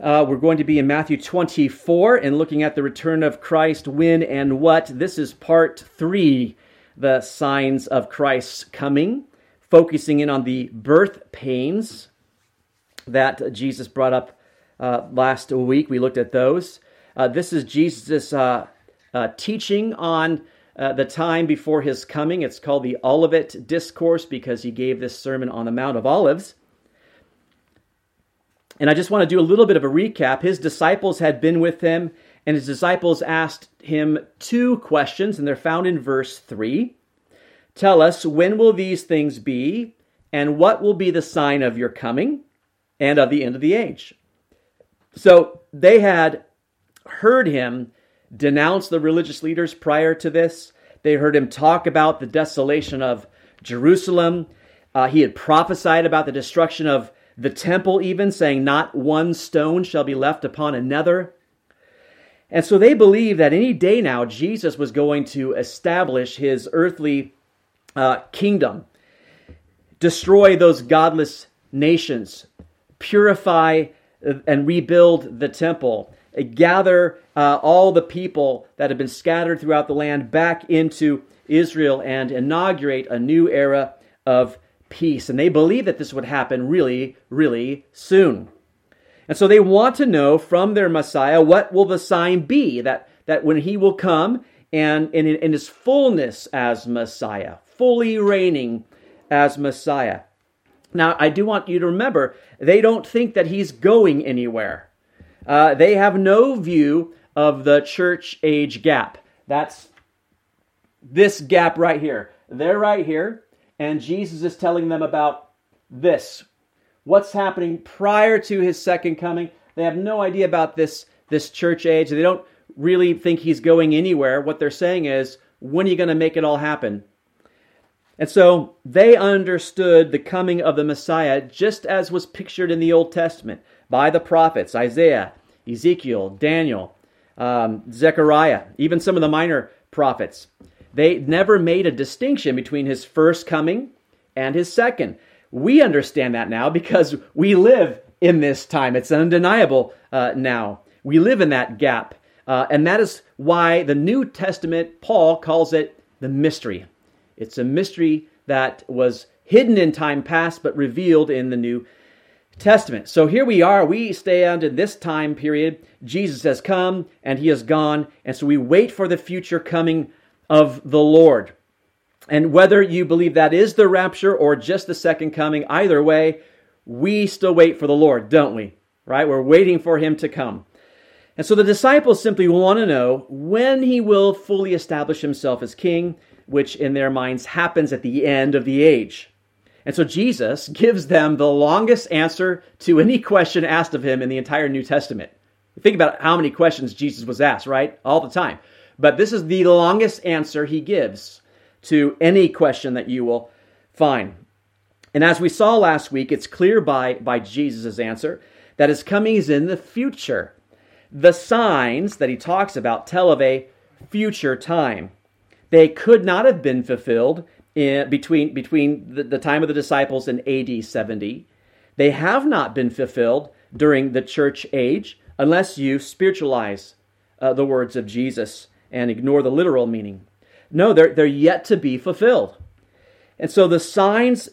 Uh, we're going to be in Matthew 24 and looking at the return of Christ, when and what. This is part three, the signs of Christ's coming, focusing in on the birth pains that Jesus brought up uh, last week. We looked at those. Uh, this is Jesus' uh, uh, teaching on uh, the time before his coming. It's called the Olivet Discourse because he gave this sermon on the Mount of Olives. And I just want to do a little bit of a recap. His disciples had been with him, and his disciples asked him two questions, and they're found in verse 3. Tell us, when will these things be, and what will be the sign of your coming and of the end of the age? So they had heard him denounce the religious leaders prior to this. They heard him talk about the desolation of Jerusalem. Uh, he had prophesied about the destruction of the temple, even saying, Not one stone shall be left upon another. And so they believed that any day now Jesus was going to establish his earthly uh, kingdom, destroy those godless nations, purify and rebuild the temple, gather uh, all the people that have been scattered throughout the land back into Israel and inaugurate a new era of peace. And they believe that this would happen really, really soon. And so they want to know from their Messiah what will the sign be that, that when he will come and in, in his fullness as Messiah, fully reigning as Messiah. Now, I do want you to remember, they don't think that he's going anywhere. Uh, they have no view of the church age gap. That's this gap right here. They're right here, and Jesus is telling them about this. What's happening prior to his second coming? They have no idea about this, this church age. They don't really think he's going anywhere. What they're saying is, when are you going to make it all happen? And so they understood the coming of the Messiah just as was pictured in the Old Testament by the prophets Isaiah, Ezekiel, Daniel, um, Zechariah, even some of the minor prophets. They never made a distinction between his first coming and his second. We understand that now because we live in this time. It's undeniable uh, now. We live in that gap. Uh, and that is why the New Testament, Paul calls it the mystery. It's a mystery that was hidden in time past but revealed in the New Testament. So here we are. We stand in this time period. Jesus has come and he has gone. And so we wait for the future coming of the Lord. And whether you believe that is the rapture or just the second coming, either way, we still wait for the Lord, don't we? Right? We're waiting for him to come. And so the disciples simply want to know when he will fully establish himself as king, which in their minds happens at the end of the age. And so Jesus gives them the longest answer to any question asked of him in the entire New Testament. Think about how many questions Jesus was asked, right? All the time. But this is the longest answer he gives to any question that you will find. And as we saw last week, it's clear by, by Jesus' answer that his coming is in the future. The signs that he talks about tell of a future time. They could not have been fulfilled in, between, between the, the time of the disciples and AD 70. They have not been fulfilled during the church age unless you spiritualize uh, the words of Jesus and ignore the literal meaning. No, they're, they're yet to be fulfilled. And so the signs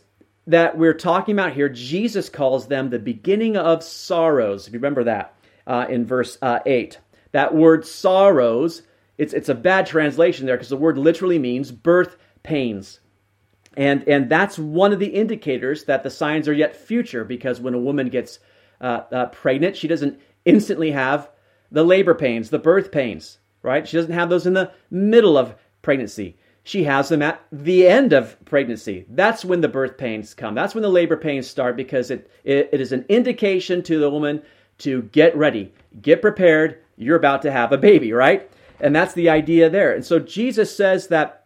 that we're talking about here, Jesus calls them the beginning of sorrows. If you remember that uh, in verse uh, 8. That word sorrows, it's, it's a bad translation there because the word literally means birth pains. And, and that's one of the indicators that the signs are yet future because when a woman gets uh, uh, pregnant, she doesn't instantly have the labor pains, the birth pains, right? She doesn't have those in the middle of pregnancy. She has them at the end of pregnancy. That's when the birth pains come. That's when the labor pains start because it, it, it is an indication to the woman to get ready, get prepared. You're about to have a baby, right? And that's the idea there. And so Jesus says that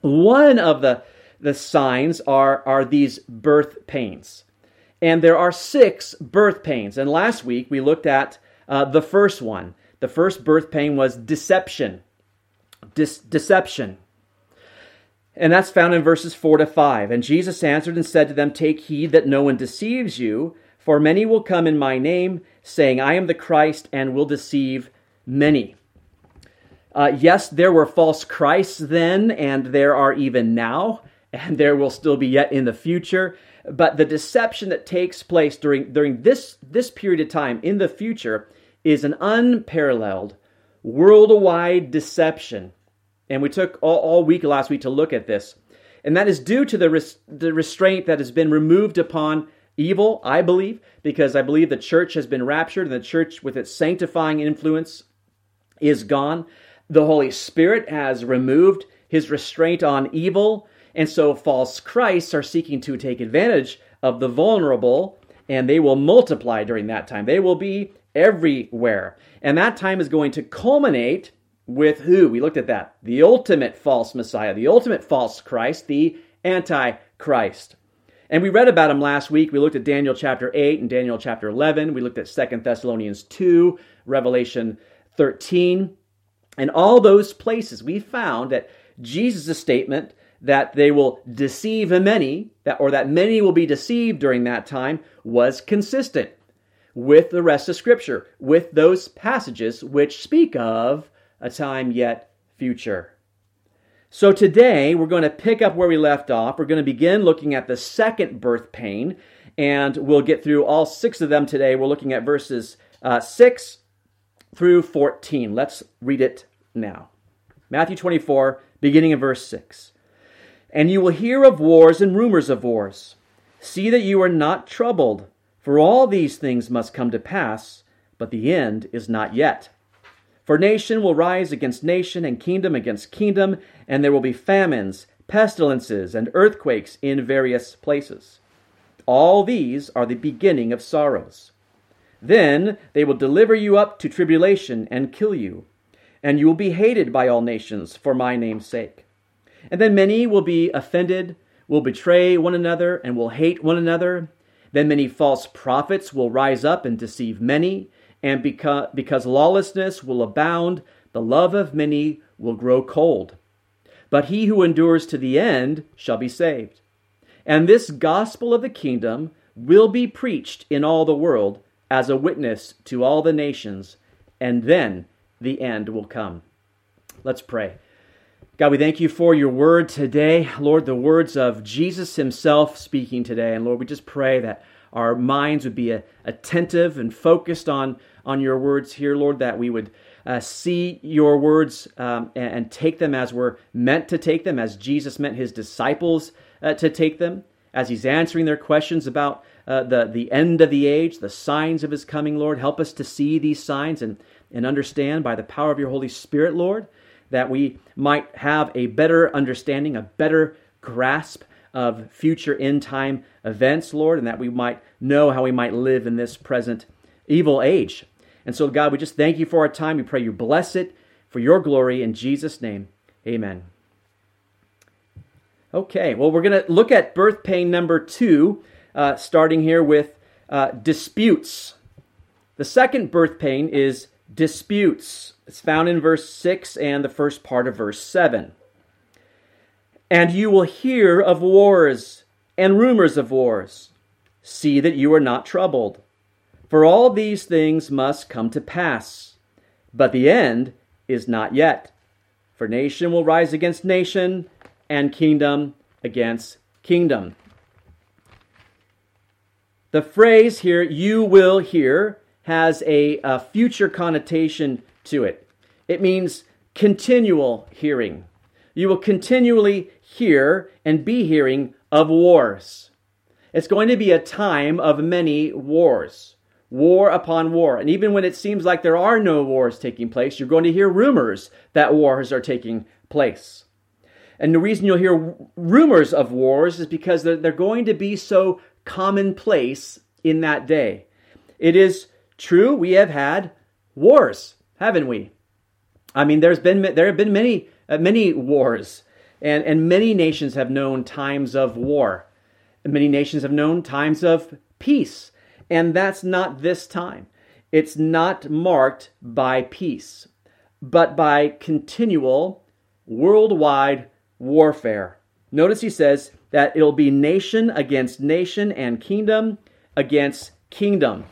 one of the the signs are, are these birth pains. And there are six birth pains. And last week we looked at uh, the first one. The first birth pain was deception. Dis- deception. And that's found in verses 4 to 5. And Jesus answered and said to them, Take heed that no one deceives you, for many will come in my name, saying, I am the Christ, and will deceive many. Uh, yes, there were false Christs then, and there are even now, and there will still be yet in the future. But the deception that takes place during, during this, this period of time in the future is an unparalleled worldwide deception. And we took all, all week last week to look at this. And that is due to the, res- the restraint that has been removed upon evil, I believe, because I believe the church has been raptured and the church, with its sanctifying influence, is gone. The Holy Spirit has removed his restraint on evil. And so false Christs are seeking to take advantage of the vulnerable, and they will multiply during that time. They will be everywhere. And that time is going to culminate with who? We looked at that. The ultimate false Messiah, the ultimate false Christ, the Antichrist. And we read about him last week. We looked at Daniel chapter 8 and Daniel chapter 11. We looked at Second Thessalonians 2, Revelation 13. And all those places we found that Jesus' statement that they will deceive many, that, or that many will be deceived during that time, was consistent with the rest of Scripture, with those passages which speak of a time yet future. So today we're going to pick up where we left off. We're going to begin looking at the second birth pain, and we'll get through all six of them today. We're looking at verses uh, 6 through 14. Let's read it now. Matthew 24, beginning in verse 6. And you will hear of wars and rumors of wars. See that you are not troubled for all these things must come to pass, but the end is not yet. For nation will rise against nation, and kingdom against kingdom, and there will be famines, pestilences, and earthquakes in various places. All these are the beginning of sorrows. Then they will deliver you up to tribulation and kill you, and you will be hated by all nations for my name's sake. And then many will be offended, will betray one another, and will hate one another then many false prophets will rise up and deceive many, and because, because lawlessness will abound, the love of many will grow cold. But he who endures to the end shall be saved. And this gospel of the kingdom will be preached in all the world as a witness to all the nations, and then the end will come. Let's pray. God, we thank you for your word today. Lord, the words of Jesus himself speaking today. And Lord, we just pray that our minds would be attentive and focused on, on your words here, Lord, that we would uh, see your words um, and, and, take them as we're meant to take them, as Jesus meant his disciples uh, to take them, as he's answering their questions about uh, the, the end of the age, the signs of his coming, Lord. Help us to see these signs and, and understand by the power of your Holy Spirit, Lord that we might have a better understanding, a better grasp of future end time events, Lord, and that we might know how we might live in this present evil age. And so, God, we just thank you for our time. We pray you bless it for your glory in Jesus' name. Amen. Okay, well, we're going to look at birth pain number two, uh, starting here with uh, disputes. The second birth pain is disputes. It's found in verse 6 and the first part of verse 7. And you will hear of wars and rumors of wars. See that you are not troubled. For all these things must come to pass. But the end is not yet. For nation will rise against nation, and kingdom against kingdom. The phrase here, you will hear, has a, a future connotation to it. It means continual hearing. You will continually hear and be hearing of wars. It's going to be a time of many wars, war upon war. And even when it seems like there are no wars taking place, you're going to hear rumors that wars are taking place. And the reason you'll hear rumors of wars is because they're, they're going to be so commonplace in that day. It is true, we have had wars haven't we? I mean, there's been there have been many uh, many wars, and and many nations have known times of war. Many nations have known times of peace, and that's not this time. It's not marked by peace, but by continual worldwide warfare. Notice he says that it'll be nation against nation and kingdom against kingdom.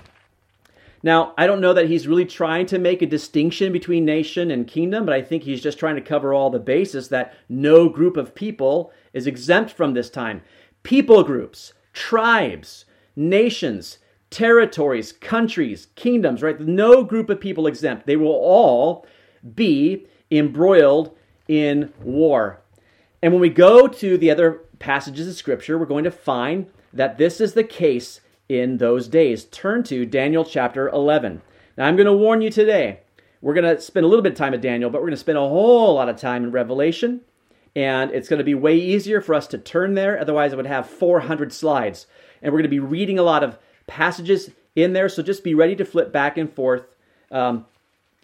Now, I don't know that he's really trying to make a distinction between nation and kingdom, but I think he's just trying to cover all the bases that no group of people is exempt from this time. People groups, tribes, nations, territories, countries, kingdoms, right? No group of people exempt. They will all be embroiled in war. And when we go to the other passages of Scripture, we're going to find that this is the case in those days. Turn to Daniel chapter 11. Now, I'm going to warn you today, we're going to spend a little bit of time at Daniel, but we're going to spend a whole lot of time in Revelation. And it's going to be way easier for us to turn there. Otherwise, I would have 400 slides. And we're going to be reading a lot of passages in there. So just be ready to flip back and forth um,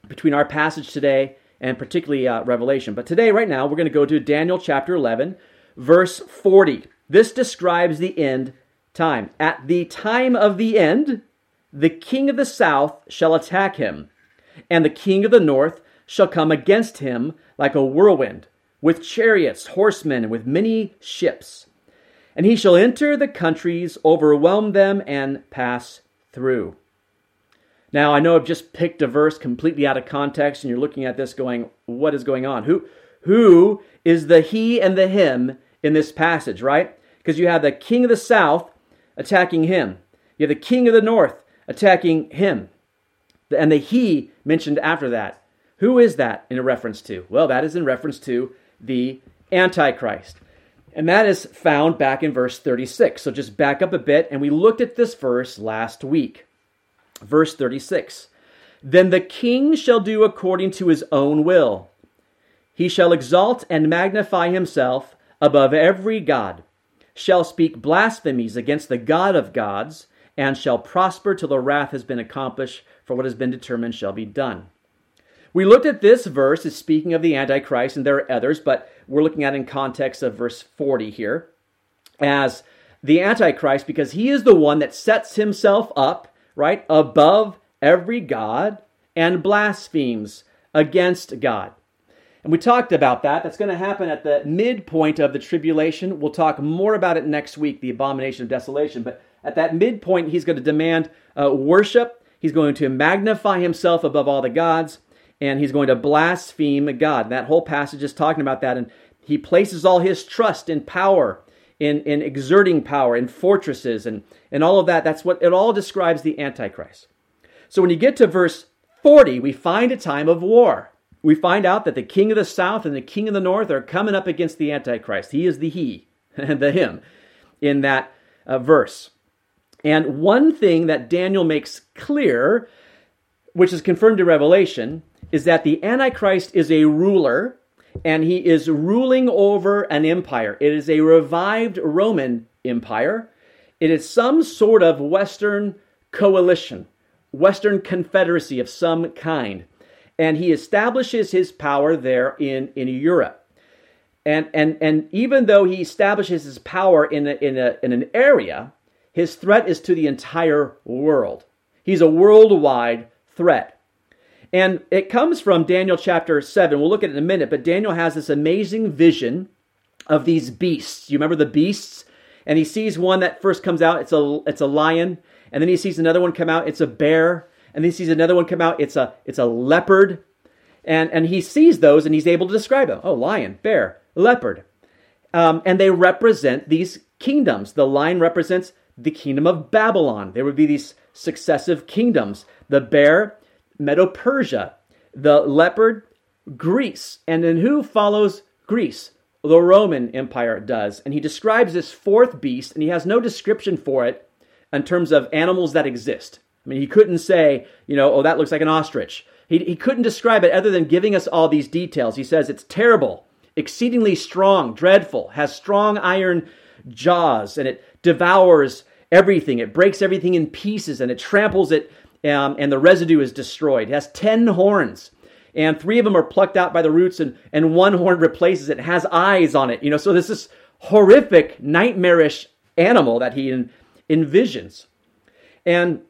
between our passage today and particularly uh, Revelation. But today, right now, we're going to go to Daniel chapter 11, verse 40. This describes the end time. At the time of the end, the king of the south shall attack him, and the king of the north shall come against him like a whirlwind, with chariots, horsemen, and with many ships. And he shall enter the countries, overwhelm them, and pass through. Now, I know I've just picked a verse completely out of context, and you're looking at this going, what is going on? Who, who is the he and the him in this passage, right? Because you have the king of the south attacking him, you have the king of the north attacking him, and the he mentioned after that. Who is that in reference to? Well, that is in reference to the Antichrist. And that is found back in verse 36. So just back up a bit, and we looked at this verse last week. Verse 36 Then the king shall do according to his own will. He shall exalt and magnify himself above every God, shall speak blasphemies against the God of gods, and shall prosper till the wrath has been accomplished, for what has been determined shall be done. We looked at this verse as speaking of the Antichrist, and there are others, but we're looking at in context of verse 40 here as the Antichrist because he is the one that sets himself up right, above every God and blasphemes against God. And we talked about that. That's going to happen at the midpoint of the tribulation. We'll talk more about it next week, the abomination of desolation. But at that midpoint, he's going to demand uh, worship. He's going to magnify himself above all the gods, and he's going to blaspheme God. And that whole passage is talking about that. And he places all his trust in power in, in exerting power, in fortresses, and, and all of that. That's what it all describes the Antichrist. So when you get to verse 40, we find a time of war. We find out that the king of the south and the king of the north are coming up against the Antichrist. He is the he, the him in that uh, verse. And one thing that Daniel makes clear, which is confirmed in Revelation, is that the Antichrist is a ruler and he is ruling over an empire. It is a revived Roman empire. It is some sort of Western coalition, Western confederacy of some kind. And he establishes his power there in, in Europe. And, and, and even though he establishes his power in, a, in, a, in an area, his threat is to the entire world. He's a worldwide threat. And it comes from Daniel chapter 7. We'll look at it in a minute, but Daniel has this amazing vision of these beasts. You remember the beasts? And he sees one that first comes out, it's a it's a lion, and then he sees another one come out, it's a bear, and he sees another one come out, it's a it's a leopard. And and he sees those and he's able to describe them. Oh, lion, bear, leopard. Um, and they represent these kingdoms. The lion represents the kingdom of Babylon. There would be these successive kingdoms. The bear Medo Persia, the leopard, Greece. And then who follows Greece? The Roman Empire does. And he describes this fourth beast, and he has no description for it in terms of animals that exist. I mean, he couldn't say, you know, oh, that looks like an ostrich. He, he couldn't describe it other than giving us all these details. He says it's terrible, exceedingly strong, dreadful, has strong iron jaws, and it devours everything. It breaks everything in pieces, and it tramples it um, and the residue is destroyed. It has 10 horns, and three of them are plucked out by the roots, and, and one horn replaces it, it has eyes on it. You know, so this is horrific, nightmarish animal that he en- envisions. And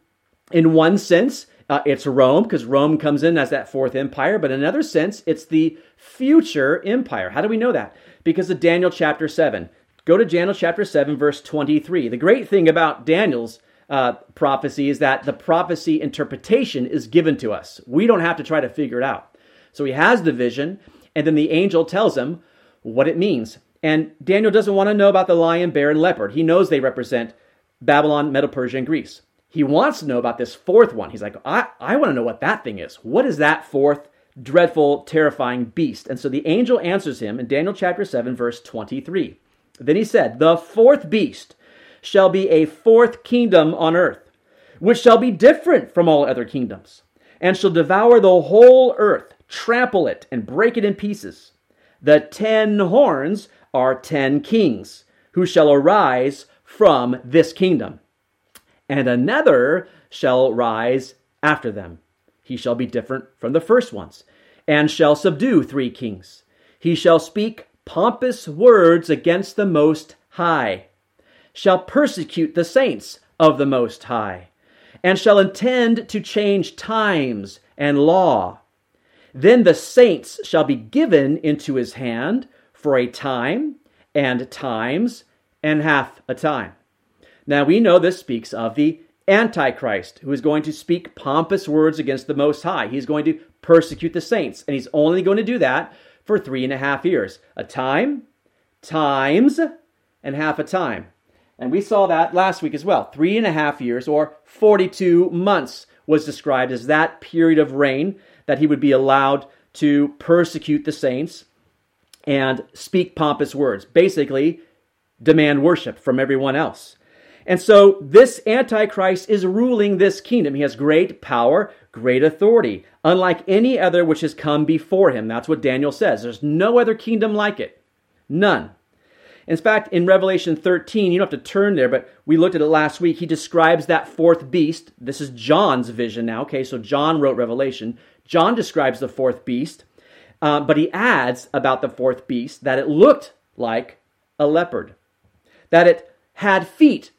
in one sense, uh, it's Rome, because Rome comes in as that fourth empire, but in another sense, it's the future empire. How do we know that? Because of Daniel chapter 7. Go to Daniel chapter 7, verse 23. The great thing about Daniel's uh, prophecy is that the prophecy interpretation is given to us. We don't have to try to figure it out. So he has the vision, and then the angel tells him what it means. And Daniel doesn't want to know about the lion, bear, and leopard. He knows they represent Babylon, Medo Persia, and Greece. He wants to know about this fourth one. He's like, I, I want to know what that thing is. What is that fourth dreadful, terrifying beast? And so the angel answers him in Daniel chapter 7, verse 23. Then he said, The fourth beast shall be a fourth kingdom on earth, which shall be different from all other kingdoms, and shall devour the whole earth, trample it, and break it in pieces. The ten horns are ten kings, who shall arise from this kingdom. And another shall rise after them. He shall be different from the first ones, and shall subdue three kings. He shall speak pompous words against the Most High shall persecute the saints of the Most High, and shall intend to change times and law. Then the saints shall be given into his hand for a time, and times, and half a time. Now we know this speaks of the Antichrist, who is going to speak pompous words against the Most High. He's going to persecute the saints, and he's only going to do that for three and a half years. A time, times, and half a time. And we saw that last week as well. Three and a half years, or 42 months, was described as that period of reign that he would be allowed to persecute the saints and speak pompous words. Basically, demand worship from everyone else. And so this Antichrist is ruling this kingdom. He has great power, great authority, unlike any other which has come before him. That's what Daniel says. There's no other kingdom like it. None. In fact, in Revelation 13, you don't have to turn there, but we looked at it last week. He describes that fourth beast. This is John's vision now. Okay, so John wrote Revelation. John describes the fourth beast, uh, but he adds about the fourth beast that it looked like a leopard, that it had feet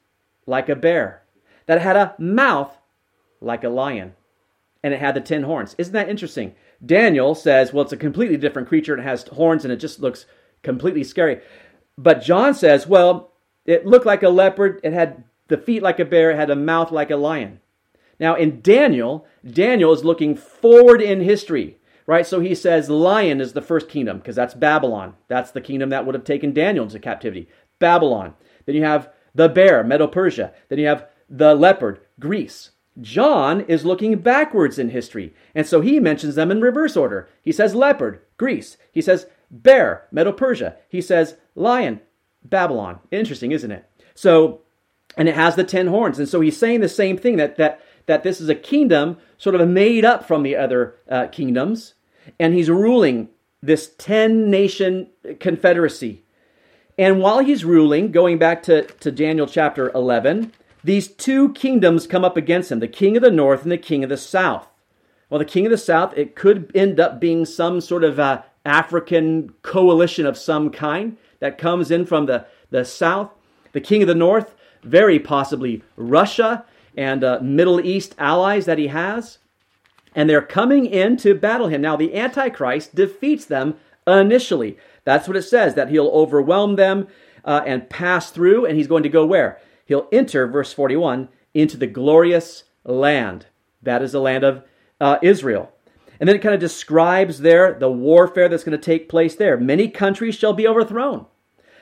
like a bear, that had a mouth like a lion, and it had the ten horns. Isn't that interesting? Daniel says, well, it's a completely different creature it has horns and it just looks completely scary. But John says, well, it looked like a leopard, it had the feet like a bear, it had a mouth like a lion. Now, in Daniel, Daniel is looking forward in history, right? So he says lion is the first kingdom because that's Babylon. That's the kingdom that would have taken Daniel into captivity. Babylon. Then you have the bear, Medo Persia. Then you have the leopard, Greece. John is looking backwards in history, and so he mentions them in reverse order. He says leopard, Greece. He says bear, Medo Persia. He says lion, Babylon. Interesting, isn't it? So, and it has the ten horns. And so he's saying the same thing that, that, that this is a kingdom sort of made up from the other uh, kingdoms. And he's ruling this 10 nation confederacy. And while he's ruling, going back to, to Daniel chapter 11, these two kingdoms come up against him the king of the north and the king of the south. Well, the king of the south, it could end up being some sort of uh, African coalition of some kind that comes in from the, the south. The king of the north, very possibly Russia and uh, Middle East allies that he has. And they're coming in to battle him. Now, the Antichrist defeats them initially. That's what it says, that he'll overwhelm them uh, and pass through, and he's going to go where? He'll enter, verse 41, into the glorious land. That is the land of uh, Israel. And then it kind of describes there the warfare that's going to take place there. Many countries shall be overthrown,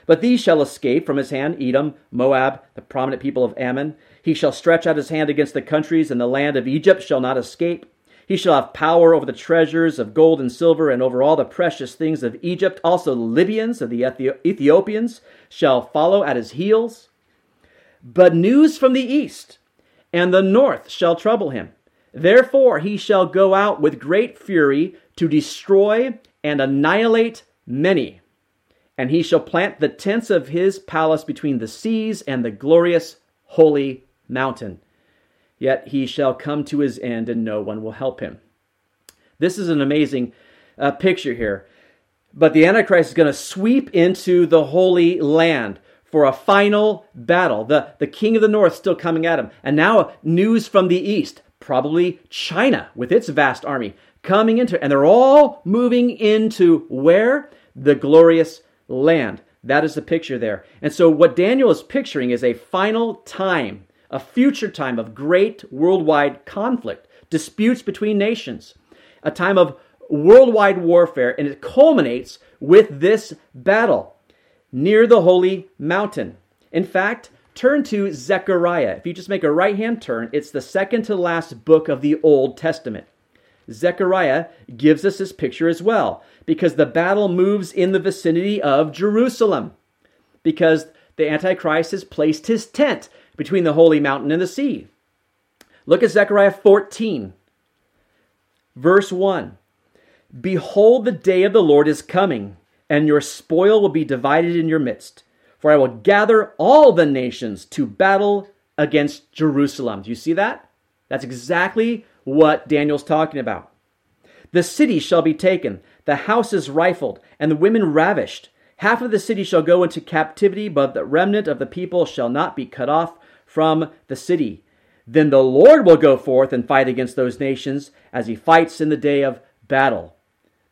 but these shall escape from his hand Edom, Moab, the prominent people of Ammon. He shall stretch out his hand against the countries, and the land of Egypt shall not escape. He shall have power over the treasures of gold and silver, and over all the precious things of Egypt. Also, the Libyans and the Ethiopians shall follow at his heels. But news from the east and the north shall trouble him. Therefore he shall go out with great fury to destroy and annihilate many. And he shall plant the tents of his palace between the seas and the glorious holy mountain. Yet he shall come to his end, and no one will help him. This is an amazing uh, picture here. But the Antichrist is going to sweep into the Holy Land for a final battle. The, the king of the north still coming at him. And now news from the east probably China with its vast army coming into, and they're all moving into where? The glorious land. That is the picture there. And so, what Daniel is picturing is a final time a future time of great worldwide conflict, disputes between nations, a time of worldwide warfare, and it culminates with this battle near the holy mountain. In fact, turn to Zechariah. If you just make a right hand turn, it's the second to last book of the Old Testament. Zechariah gives us this picture as well because the battle moves in the vicinity of Jerusalem because the Antichrist has placed his tent between the holy mountain and the sea. Look at Zechariah 14, verse 1. Behold, the day of the Lord is coming, and your spoil will be divided in your midst. For I will gather all the nations to battle against Jerusalem. Do you see that? That's exactly what Daniel's talking about. The city shall be taken, the houses rifled, and the women ravished. Half of the city shall go into captivity, but the remnant of the people shall not be cut off from the city. Then the Lord will go forth and fight against those nations as he fights in the day of battle.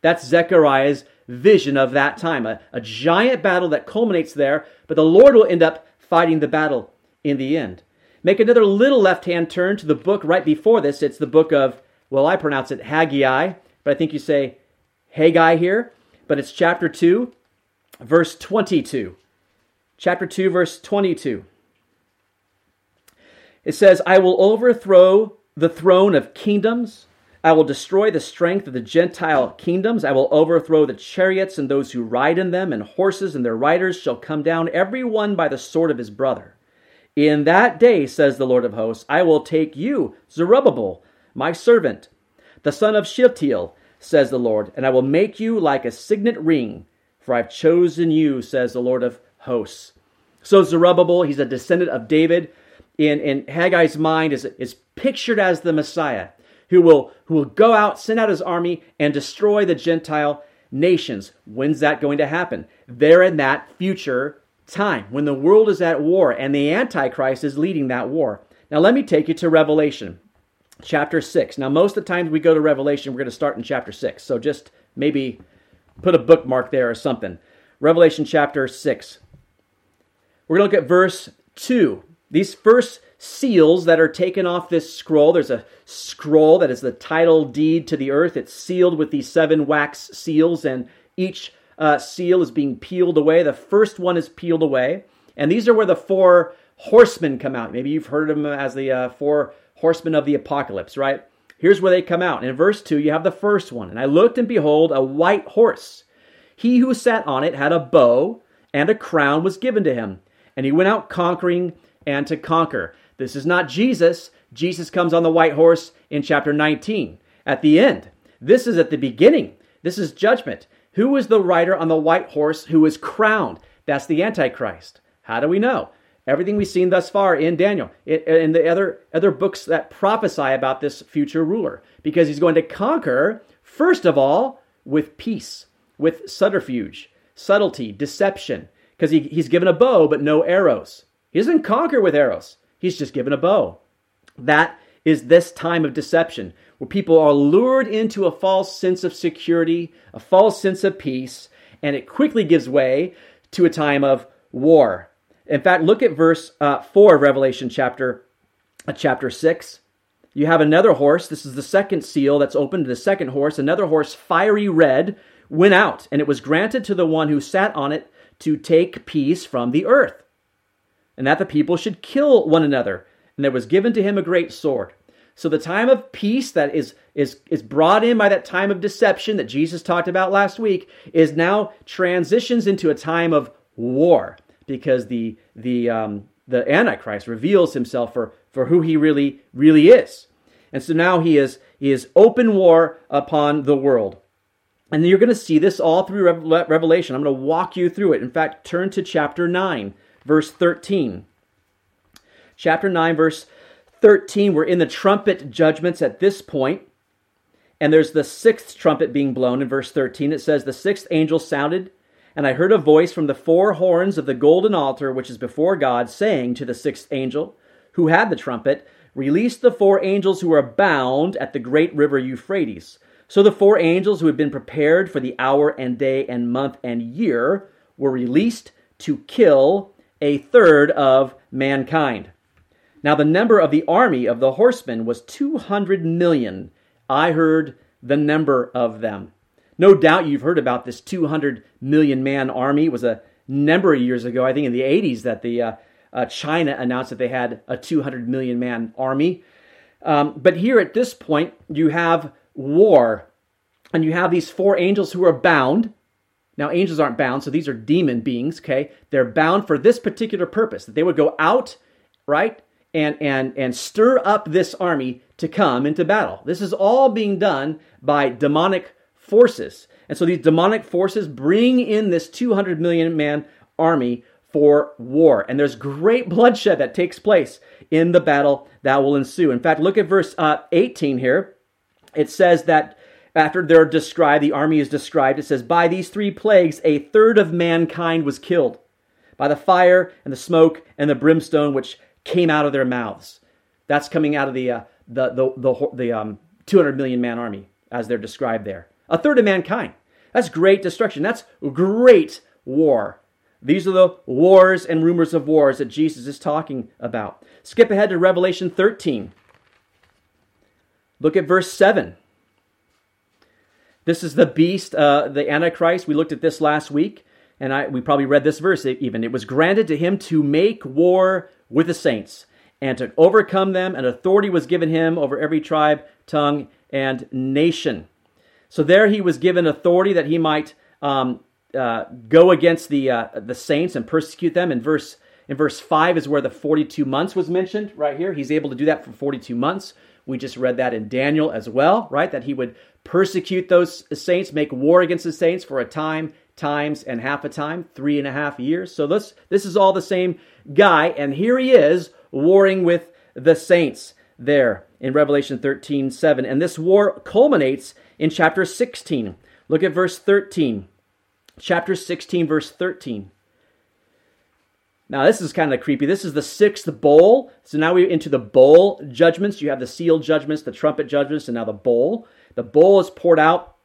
That's Zechariah's vision of that time a, a giant battle that culminates there, but the Lord will end up fighting the battle in the end. Make another little left hand turn to the book right before this. It's the book of, well, I pronounce it Haggai, but I think you say Haggai here, but it's chapter 2, verse 22. Chapter 2, verse 22. It says, I will overthrow the throne of kingdoms. I will destroy the strength of the Gentile kingdoms. I will overthrow the chariots and those who ride in them, and horses and their riders shall come down, every one by the sword of his brother. In that day, says the Lord of hosts, I will take you, Zerubbabel, my servant, the son of Shealtiel, says the Lord, and I will make you like a signet ring, for I've chosen you, says the Lord of hosts. So Zerubbabel, he's a descendant of David. In, in Haggai's mind, is, is pictured as the Messiah who will, who will go out, send out his army, and destroy the Gentile nations. When's that going to happen? They're in that future time when the world is at war and the Antichrist is leading that war. Now, let me take you to Revelation chapter 6. Now, most of the times we go to Revelation, we're going to start in chapter 6. So just maybe put a bookmark there or something. Revelation chapter 6. We're going to look at verse 2. These first seals that are taken off this scroll, there's a scroll that is the title deed to the earth. It's sealed with these seven wax seals, and each uh, seal is being peeled away. The first one is peeled away. And these are where the four horsemen come out. Maybe you've heard of them as the uh, four horsemen of the apocalypse, right? Here's where they come out. In verse 2, you have the first one. And I looked, and behold, a white horse. He who sat on it had a bow, and a crown was given to him. And he went out conquering and to conquer. This is not Jesus. Jesus comes on the white horse in chapter 19 at the end. This is at the beginning. This is judgment. Who is the rider on the white horse who is crowned? That's the Antichrist. How do we know? Everything we've seen thus far in Daniel, in the other, other books that prophesy about this future ruler, because he's going to conquer, first of all, with peace, with subterfuge, subtlety, deception, because he, he's given a bow but no arrows. He doesn't conquer with arrows, he's just given a bow. That is this time of deception, where people are lured into a false sense of security, a false sense of peace, and it quickly gives way to a time of war. In fact, look at verse uh, 4 of Revelation chapter, uh, chapter 6. You have another horse. This is the second seal that's opened to the second horse. Another horse, fiery red, went out, and it was granted to the one who sat on it to take peace from the earth, and that the people should kill one another and there was given to him a great sword. So the time of peace that is, is, is brought in by that time of deception that Jesus talked about last week is now transitions into a time of war because the, the, um, the Antichrist reveals himself for, for who he really, really is. And so now he is, he is open war upon the world. And you're going to see this all through Revelation. I'm going to walk you through it. In fact, turn to chapter 9, verse 13 chapter 9, verse 13. We're in the trumpet judgments at this point, and there's the sixth trumpet being blown in verse 13. It says, The sixth angel sounded, and I heard a voice from the four horns of the golden altar which is before God, saying to the sixth angel, who had the trumpet, Release the four angels who are bound at the great river Euphrates. So the four angels who had been prepared for the hour and day and month and year were released to kill a third of mankind. Now the number of the army of the horsemen was 200 million. I heard the number of them. No doubt you've heard about this 200 million man army. It was a number of years ago, I think in the 80s, that the uh, uh, China announced that they had a 200 million man army. Um, but here at this point, you have war, and you have these four angels who are bound. Now, angels aren't bound, so these are demon beings, okay? They're bound for this particular purpose, that they would go out, right, and, and, and stir up this army to come into battle. This is all being done by demonic forces. And so these demonic forces bring in this 200 million man army for war. And there's great bloodshed that takes place in the battle that will ensue. In fact, look at verse uh, 18 here. It says that after they're described, the army is described, it says, By these three plagues, a third of mankind was killed by the fire and the smoke and the brimstone which came out of their mouths. That's coming out of the, uh, the, the, the, the um, 200 million man army, as they're described there. A third of mankind. That's great destruction. That's great war. These are the wars and rumors of wars that Jesus is talking about. Skip ahead to Revelation 13. Look at verse 7. This is the beast, uh, the Antichrist. We looked at this last week, and I, we probably read this verse even. It was granted to him to make war with the saints and to overcome them, and authority was given him over every tribe, tongue, and nation. So there he was given authority that he might um, uh, go against the uh, the saints and persecute them. In verse in verse five is where the forty two months was mentioned. Right here, he's able to do that for forty two months. We just read that in Daniel as well, right? That he would persecute those saints, make war against the saints for a time, times, and half a time, three and a half years. So this this is all the same guy, and here he is warring with the saints there in Revelation 13, 7. And this war culminates in chapter 16. Look at verse 13. Chapter 16, verse 13. Now, this is kind of creepy. This is the sixth bowl. So now we're into the bowl judgments. You have the seal judgments, the trumpet judgments, and now the bowl. The bowl is poured out.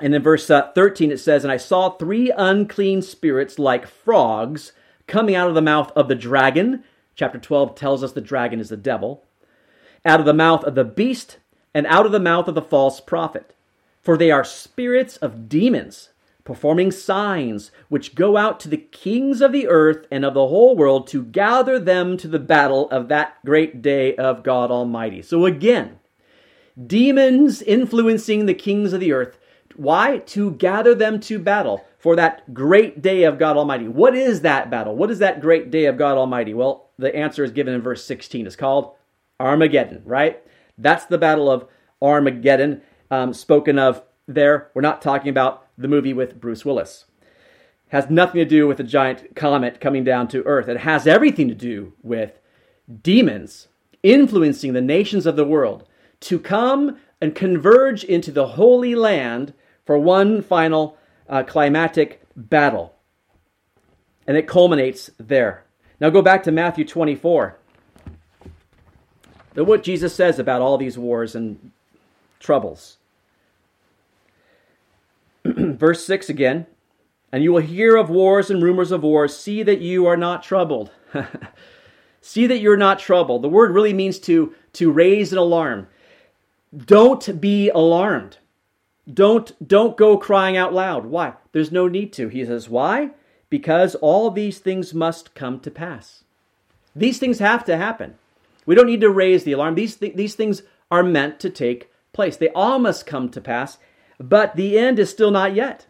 And in verse uh, 13, it says, And I saw three unclean spirits like frogs coming out of the mouth of the dragon. Chapter 12 tells us the dragon is the devil. Out of the mouth of the beast, and out of the mouth of the false prophet for they are spirits of demons, performing signs, which go out to the kings of the earth and of the whole world to gather them to the battle of that great day of God Almighty. So again, demons influencing the kings of the earth. Why? To gather them to battle for that great day of God Almighty. What is that battle? What is that great day of God Almighty? Well, the answer is given in verse 16. It's called Armageddon, right? That's the battle of Armageddon um, spoken of there. We're not talking about the movie with Bruce Willis. It has nothing to do with a giant comet coming down to Earth. It has everything to do with demons influencing the nations of the world to come and converge into the Holy Land for one final uh, climatic battle. And it culminates there. Now go back to Matthew 24. What Jesus says about all these wars and troubles. Verse 6 again. And you will hear of wars and rumors of wars. See that you are not troubled. See that you're not troubled. The word really means to, to raise an alarm. Don't be alarmed. Don't, don't go crying out loud. Why? There's no need to. He says, Why? Because all these things must come to pass. These things have to happen. We don't need to raise the alarm. These, th- these things are meant to take place. They all must come to pass, but the end is still not yet.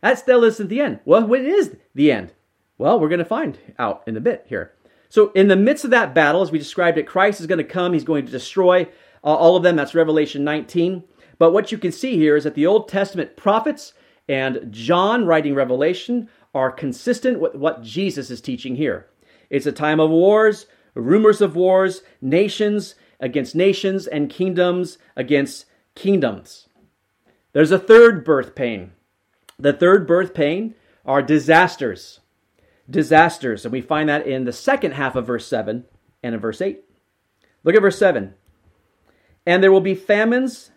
That still isn't the end. Well, what is the end? Well, we're going to find out in a bit here. So, in the midst of that battle, as we described it, Christ is going to come. He's going to destroy uh, all of them. That's Revelation 19. But what you can see here is that the Old Testament prophets and John writing Revelation are consistent with what Jesus is teaching here. It's a time of wars, rumors of wars, nations against nations, and kingdoms against kingdoms. There's a third birth pain. The third birth pain are disasters. Disasters. And we find that in the second half of verse 7 and in verse 8. Look at verse 7. And there will be famines,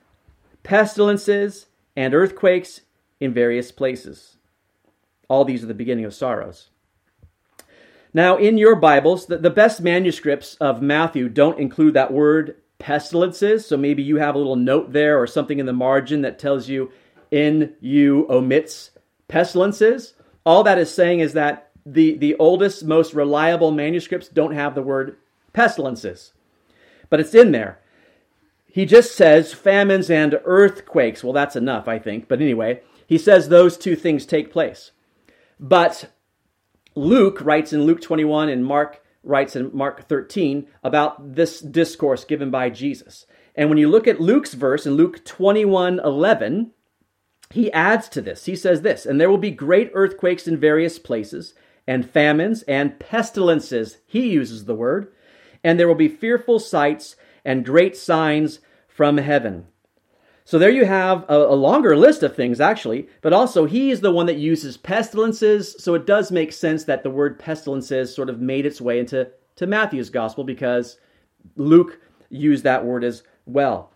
pestilences, and earthquakes in various places. All these are the beginning of sorrows. Now, in your Bibles, the, the best manuscripts of Matthew don't include that word pestilences. So maybe you have a little note there or something in the margin that tells you NU omits pestilences. All that is saying is that the, the oldest, most reliable manuscripts don't have the word pestilences, but it's in there. He just says famines and earthquakes. Well, that's enough, I think. But anyway, he says those two things take place. But Luke writes in Luke 21 and Mark writes in Mark 13 about this discourse given by Jesus. And when you look at Luke's verse in Luke 21 11, he adds to this. He says this, and there will be great earthquakes in various places, and famines and pestilences. He uses the word. And there will be fearful sights and great signs from heaven. So there you have a, a, longer list of things, actually, but also he is the one that uses pestilences. So it does make sense that the word pestilences sort of made its way into to Matthew's gospel because Luke used that word as well.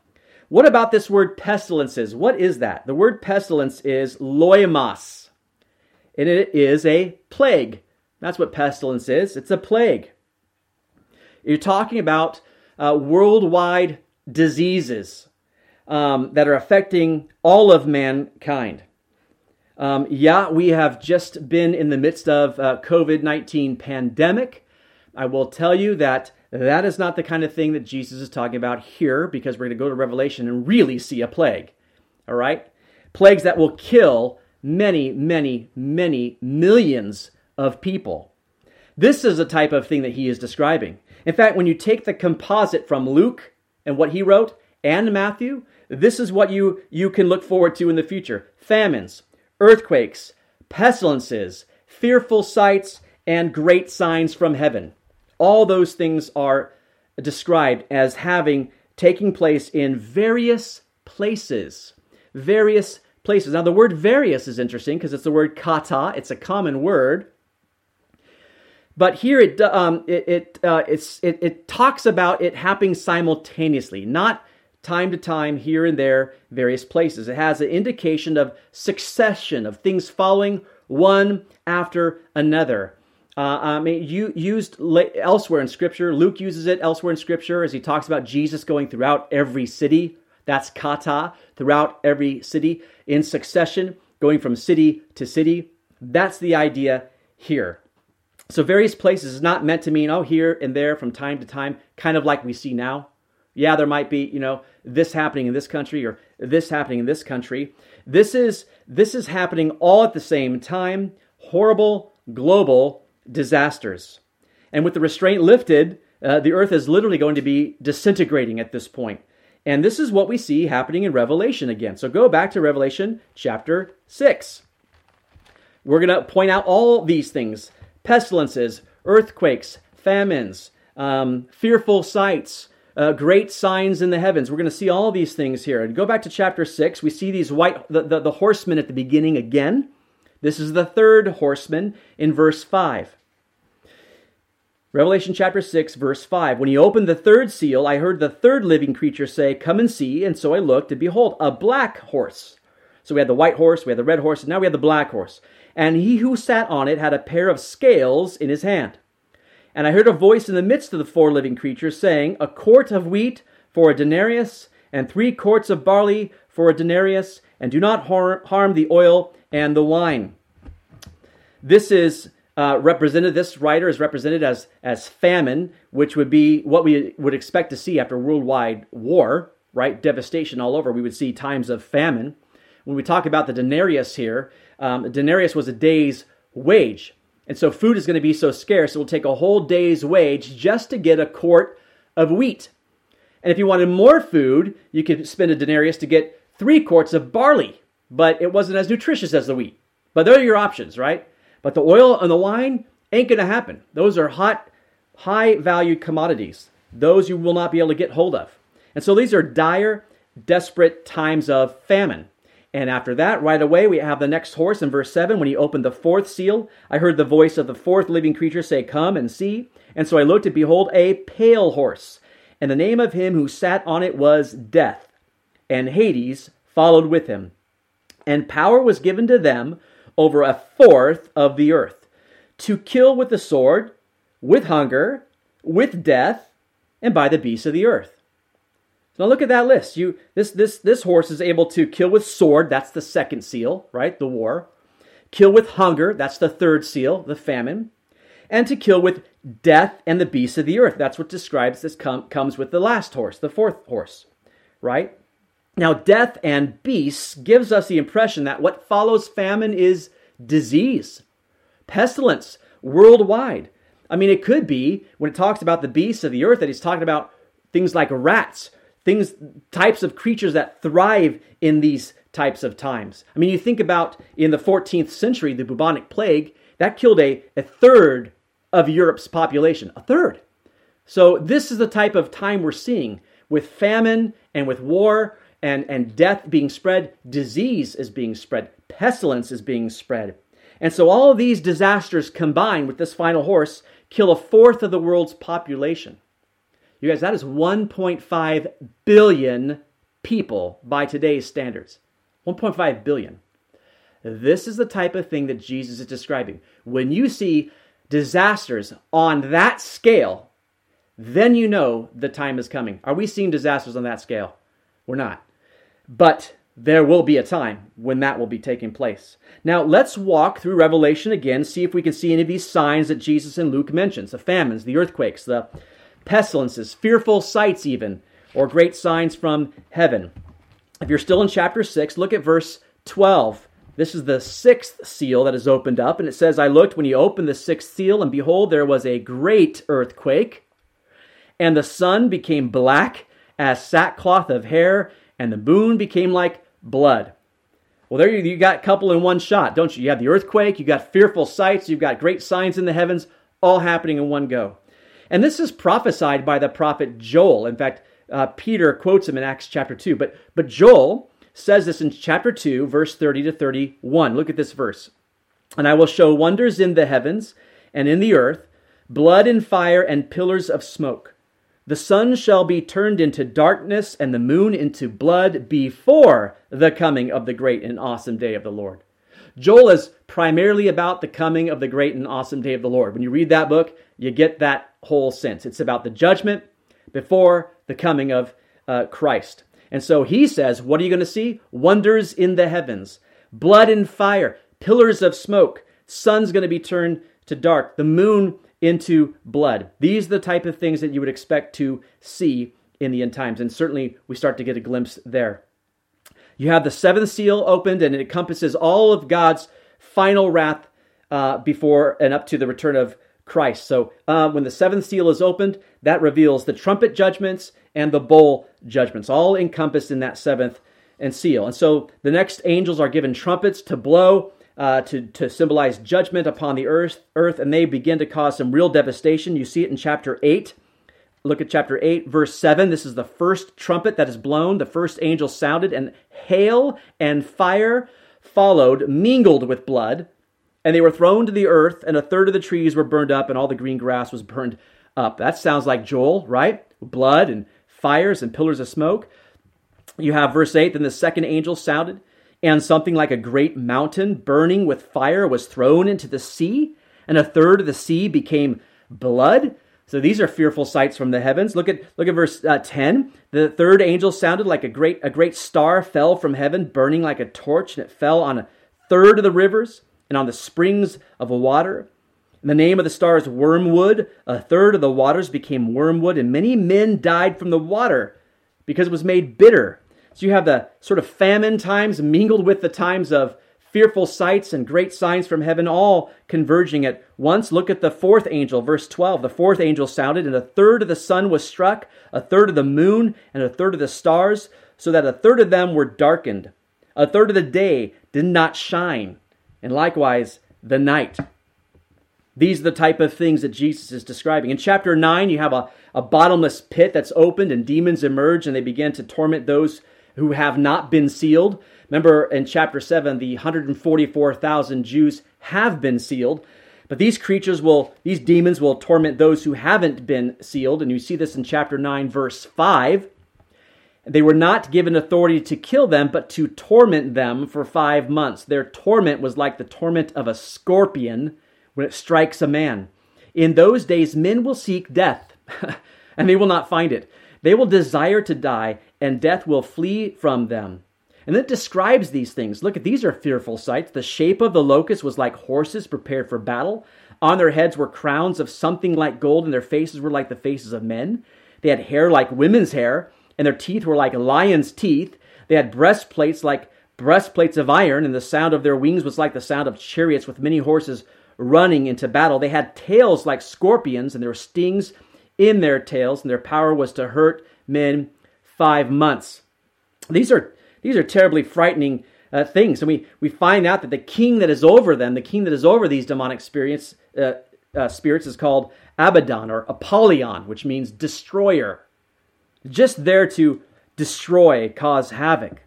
What about this word pestilences? What is that? The word pestilence is loimos, and it is a plague. That's what pestilence is. It's a plague. You're talking about uh, worldwide diseases um, that are affecting all of mankind. Um, yeah, we have just been in the midst of uh, COVID 19 pandemic. I will tell you that that is not the kind of thing that Jesus is talking about here because we're going to go to Revelation and really see a plague. All right? Plagues that will kill many, many, many millions of people. This is a type of thing that he is describing. In fact, when you take the composite from Luke and what he wrote and Matthew, this is what you, you can look forward to in the future famines, earthquakes, pestilences, fearful sights, and great signs from heaven. All those things are described as having taking place in various places. Various places. Now, the word various is interesting because it's the word kata, it's a common word. But here it, um, it, it, uh, it, it talks about it happening simultaneously, not time to time, here and there, various places. It has an indication of succession, of things following one after another. Uh, I mean, you used elsewhere in Scripture. Luke uses it elsewhere in Scripture as he talks about Jesus going throughout every city. That's kata, throughout every city in succession, going from city to city. That's the idea here. So, various places is not meant to mean, oh, here and there from time to time, kind of like we see now. Yeah, there might be, you know, this happening in this country or this happening in this country. This is this is happening all at the same time. Horrible global disasters. And with the restraint lifted, uh, the earth is literally going to be disintegrating at this point. And this is what we see happening in Revelation again. So go back to Revelation chapter 6. We're going to point out all these things pestilences, earthquakes, famines, um, fearful sights, uh, great signs in the heavens. We're going to see all these things here. And go back to chapter 6. We see these white, the, the, the horsemen at the beginning again. This is the third horseman in verse 5. Revelation chapter 6, verse 5. When he opened the third seal, I heard the third living creature say, Come and see. And so I looked, and behold, a black horse. So we had the white horse, we had the red horse, and now we have the black horse. And he who sat on it had a pair of scales in his hand. And I heard a voice in the midst of the four living creatures saying, A quart of wheat for a denarius, and three quarts of barley for a denarius, and do not harm the oil and the wine. This is uh, represented, this writer is represented as, as famine, which would be what we would expect to see after worldwide war, right? Devastation all over. We would see times of famine. When we talk about the denarius here, um, denarius was a day's wage. And so food is going to be so scarce, it will take a whole day's wage just to get a quart of wheat. And if you wanted more food, you could spend a denarius to get three quarts of barley, but it wasn't as nutritious as the wheat. But there are your options, right? But the oil and the wine ain't going to happen. Those are hot, high valued commodities. Those you will not be able to get hold of. And so these are dire, desperate times of famine. And after that, right away, we have the next horse in verse 7. When he opened the fourth seal, I heard the voice of the fourth living creature say, Come and see. And so I looked, and behold, a pale horse. And the name of him who sat on it was Death. And Hades followed with him. And power was given to them over a fourth of the earth to kill with the sword, with hunger, with death, and by the beasts of the earth. So now look at that list. You this this this horse is able to kill with sword, that's the second seal, right? The war. Kill with hunger, that's the third seal, the famine. And to kill with death and the beasts of the earth. That's what describes this com- comes with the last horse, the fourth horse, right? Now, death and beasts gives us the impression that what follows famine is disease, pestilence worldwide. I mean, it could be when it talks about the beasts of the earth that he's talking about things like rats, things, types of creatures that thrive in these types of times. I mean, you think about in the 14th century, the bubonic plague, that killed a, a third of Europe's population. A third. So, this is the type of time we're seeing with famine and with war and, and death being spread, disease is being spread, pestilence is being spread. And so, all of these disasters combined with this final horse kill a fourth of the world's population. You guys, that is 1.5 billion people by today's standards. 1.5 billion. This is the type of thing that Jesus is describing. When you see disasters on that scale, then you know the time is coming. Are we seeing disasters on that scale? We're not. But there will be a time when that will be taking place. Now, let's walk through Revelation again, see if we can see any of these signs that Jesus and Luke mentions the famines, the earthquakes, the pestilences, fearful sights, even, or great signs from heaven. If you're still in chapter 6, look at verse 12. This is the sixth seal that is opened up, and it says, I looked when he opened the sixth seal, and behold, there was a great earthquake, and the sun became black as sackcloth of hair, and the moon became like blood. Well, there you, you got a couple in one shot, don't you? You have the earthquake, you've got fearful sights, you've got great signs in the heavens, all happening in one go. And this is prophesied by the prophet Joel. In fact, uh, Peter quotes him in Acts chapter 2. But, but Joel says this in chapter 2, verse 30 to 31. Look at this verse. And I will show wonders in the heavens and in the earth, blood and fire and pillars of smoke. The sun shall be turned into darkness and the moon into blood before the coming of the great and awesome day of the Lord. Joel is primarily about the coming of the great and awesome day of the Lord. When you read that book, you get that whole sense. It's about the judgment before the coming of uh, Christ. And so he says, What are you going to see? Wonders in the heavens, blood and fire, pillars of smoke. Sun's going to be turned to dark. The moon into blood. These are the type of things that you would expect to see in the end times. And certainly we start to get a glimpse there. You have the seventh seal opened, and it encompasses all of God's final wrath uh, before and up to the return of Christ. So uh, when the seventh seal is opened, that reveals the trumpet judgments and the bowl judgments, all encompassed in that seventh and seal. And so the next angels are given trumpets to blow uh, to, to symbolize judgment upon the earth, earth, and they begin to cause some real devastation. You see it in chapter 8. Look at chapter 8, verse 7. This is the first trumpet that is blown. The first angel sounded, and hail and fire followed, mingled with blood, and they were thrown to the earth, and a third of the trees were burned up, and all the green grass was burned up. That sounds like Joel, right? Blood and fires and pillars of smoke. You have verse 8 Then the second angel sounded and something like a great mountain burning with fire was thrown into the sea, and a third of the sea became blood. So these are fearful sights from the heavens. Look at look at verse uh, 10. The third angel sounded like a great a great star fell from heaven burning like a torch and it fell on a third of the rivers and on the springs of water. In the name of the star is wormwood. A third of the waters became wormwood and many men died from the water because it was made bitter. So you have the sort of famine times mingled with the times of fearful sights and great signs from heaven, all converging at once. Look at the fourth angel, verse 12. The fourth angel sounded, and a third of the sun was struck, a third of the moon, and a third of the stars, so that a third of them were darkened. A third of the day did not shine, and likewise the night. These are the type of things that Jesus is describing. In chapter 9, you have a, a bottomless pit that's opened, and demons emerge, and they begin to torment those who have not been sealed. Remember in chapter 7, the 144,000 Jews have been sealed. But these creatures will, these demons will torment those who haven't been sealed. And you see this in chapter 9, verse 5. They were not given authority to kill them, but to torment them for five months. Their torment was like the torment of a scorpion when it strikes a man. In those days, men will seek death, and they will not find it. They will desire to die, and death will flee from them. And it describes these things. Look at these are fearful sights. The shape of the locust was like horses prepared for battle. On their heads were crowns of something like gold, and their faces were like the faces of men. They had hair like women's hair, and their teeth were like lions' teeth. They had breastplates like breastplates of iron, and the sound of their wings was like the sound of chariots with many horses running into battle. They had tails like scorpions, and there were stings in their tails, and their power was to hurt men five months. These are these are terribly frightening uh, things. And we, we find out that the king that is over them, the king that is over these demonic spirits, uh, uh, spirits is called Abaddon or Apollyon, which means destroyer. Just there to destroy, cause havoc.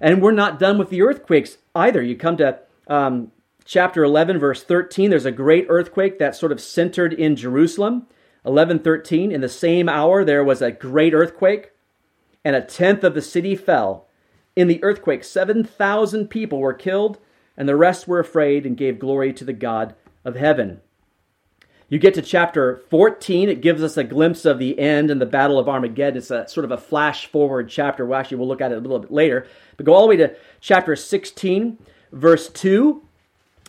And we're not done with the earthquakes either. You come to um, chapter 11, verse 13. There's a great earthquake that's sort of centered in Jerusalem. 11:13 in the same hour there was a great earthquake and a tenth of the city fell in the earthquake, 7,000 people were killed, and the rest were afraid and gave glory to the God of heaven. You get to chapter 14, it gives us a glimpse of the end and the Battle of Armageddon. It's a sort of a flash forward chapter. Well, actually, we'll look at it a little bit later. But go all the way to chapter 16, verse 2.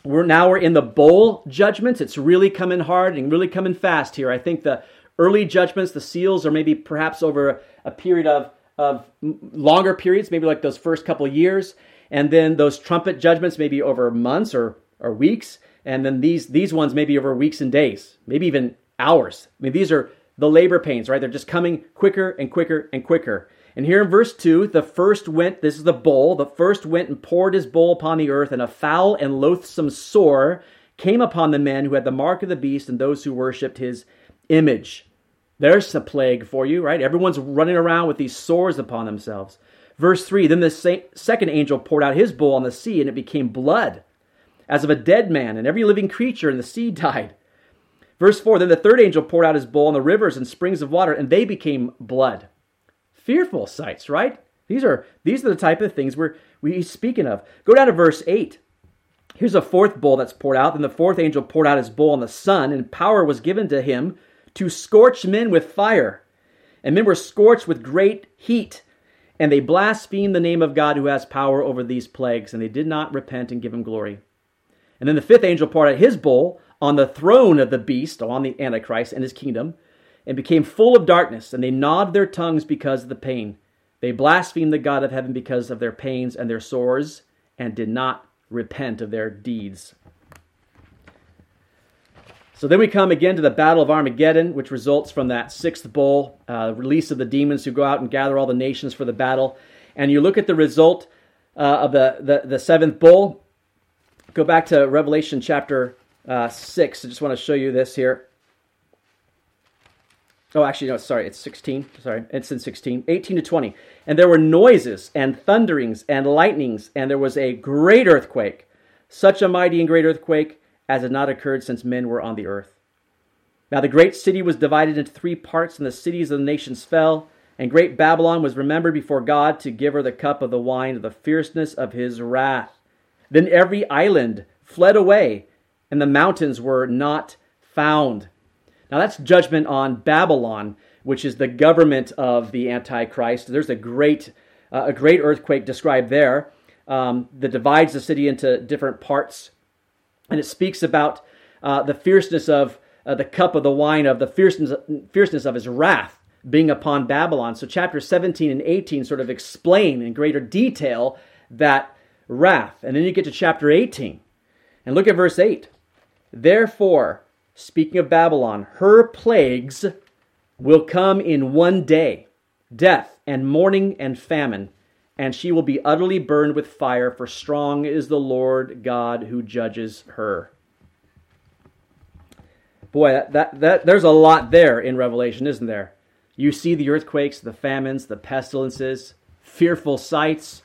We're now we're in the bowl judgments. It's really coming hard and really coming fast here. I think the early judgments, the seals, are maybe perhaps over a period of of longer periods, maybe like those first couple years, and then those trumpet judgments maybe over months or, or weeks, and then these these ones maybe over weeks and days, maybe even hours. I mean, these are the labor pains, right? They're just coming quicker and quicker and quicker. And here in verse 2, the first went, this is the bowl, the first went and poured his bowl upon the earth, and a foul and loathsome sore came upon the men who had the mark of the beast and those who worshipped his image. There's a plague for you, right? Everyone's running around with these sores upon themselves. Verse 3 Then the second angel poured out his bowl on the sea, and it became blood, as of a dead man, and every living creature in the sea died. Verse 4 Then the third angel poured out his bowl on the rivers and springs of water, and they became blood. Fearful sights, right? These are these are the type of things we're we speaking of. Go down to verse 8. Here's a fourth bowl that's poured out. Then the fourth angel poured out his bowl on the sun, and power was given to him to scorch men with fire. And men were scorched with great heat. And they blasphemed the name of God who has power over these plagues, and they did not repent and give him glory. And then the fifth angel poured out his bowl on the throne of the beast, on the Antichrist and his kingdom, and became full of darkness, and they gnawed their tongues because of the pain. They blasphemed the God of heaven because of their pains and their sores, and did not repent of their deeds. So then we come again to the Battle of Armageddon, which results from that sixth bowl, uh, release of the demons who go out and gather all the nations for the battle. And you look at the result uh, of the, the, the, seventh bowl. Go back to Revelation chapter uh, 6. I just want to show you this here. Oh, actually, no, sorry, it's 16. Sorry, it's in 16. 18 to 20. And there were noises and thunderings and lightnings, and there was a great earthquake, such a mighty and great earthquake as had not occurred since men were on the earth. Now the great city was divided into three parts, and the cities of the nations fell. And great Babylon was remembered before God to give her the cup of the wine of the fierceness of his wrath. Then every island fled away, and the mountains were not found. Now that's judgment on Babylon, which is the government of the Antichrist. There's a great, uh, a great earthquake described there um, that divides the city into different parts and it speaks about uh, the fierceness of uh, the cup of the wine of the fierceness, fierceness of his wrath being upon Babylon. So, chapter 17 and 18 sort of explain in greater detail that wrath. And then you get to chapter 18 and look at verse 8. Therefore, speaking of Babylon, her plagues will come in one day death and mourning and famine and she will be utterly burned with fire, for strong is the Lord God who judges her. Boy, that, that, that, there's a lot there in Revelation, isn't there? You see the earthquakes, the famines, the pestilences, fearful sights,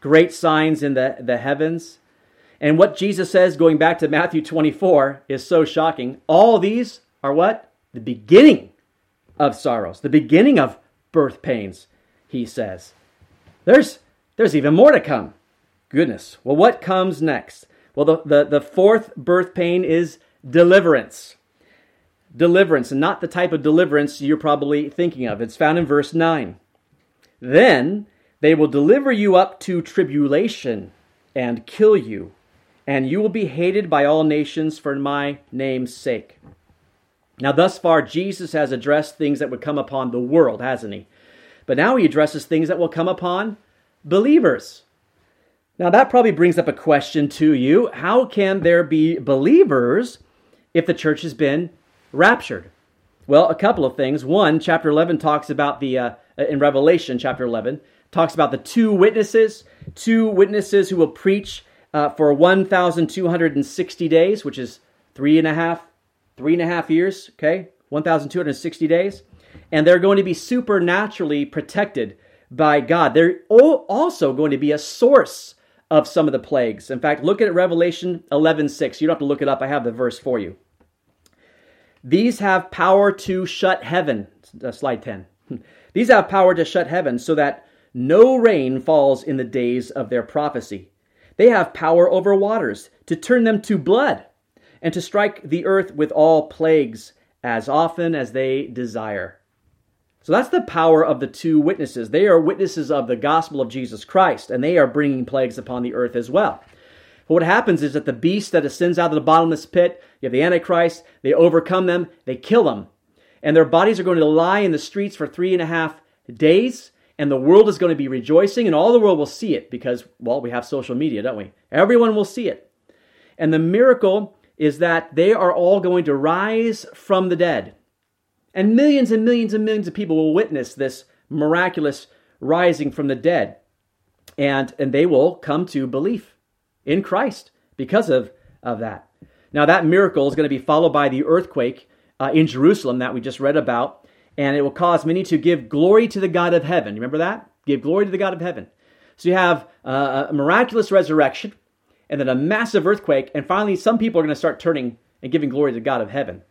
great signs in the, the heavens. And what Jesus says, going back to Matthew 24, is so shocking. All these are what? The beginning of sorrows, the beginning of birth pains, he says. There's, there's even more to come. Goodness. Well, what comes next? Well, the, the, the fourth birth pain is deliverance. deliverance, and not the type of deliverance you're probably thinking of. It's found in verse 9. Then they will deliver you up to tribulation and kill you, and you will be hated by all nations for my name's sake. Now, thus far, Jesus has addressed things that would come upon the world, hasn't he? But now he addresses things that will come upon believers. Now, that probably brings up a question to you. How can there be believers if the church has been raptured? Well, a couple of things. One, chapter 11 talks about the, uh, in Revelation chapter 11, talks about the two witnesses, two witnesses who will preach uh, for 1,260 days, which is three and a half, three and a half years, okay? 1,260 days. And they're going to be supernaturally protected by God. They're also going to be a source of some of the plagues. In fact, look at Revelation 11:6. You don't have to look it up. I have the verse for you. These have power to shut heaven. Uh, slide 10. These have power to shut heaven so that no rain falls in the days of their prophecy. They have power over waters to turn them to blood and to strike the earth with all plagues as often as they desire. So that's the power of the two witnesses. They are witnesses of the gospel of Jesus Christ, and they are bringing plagues upon the earth as well. But what happens is that the beast that ascends out of the bottomless pit, you have the Antichrist, they overcome them, they kill them. And their bodies are going to lie in the streets for three and a half days, and the world is going to be rejoicing, and all the world will see it because, well, we have social media, don't we? Everyone will see it. And the miracle is that they are all going to rise from the dead. And millions and millions and millions of people will witness this miraculous rising from the dead. And, and they will come to belief in Christ because of, of that. Now, that miracle is going to be followed by the earthquake uh, in Jerusalem that we just read about. And it will cause many to give glory to the God of heaven. You Remember that? Give glory to the God of heaven. So you have uh, a miraculous resurrection and then a massive earthquake. And finally, some people are going to start turning and giving glory to the God of heaven.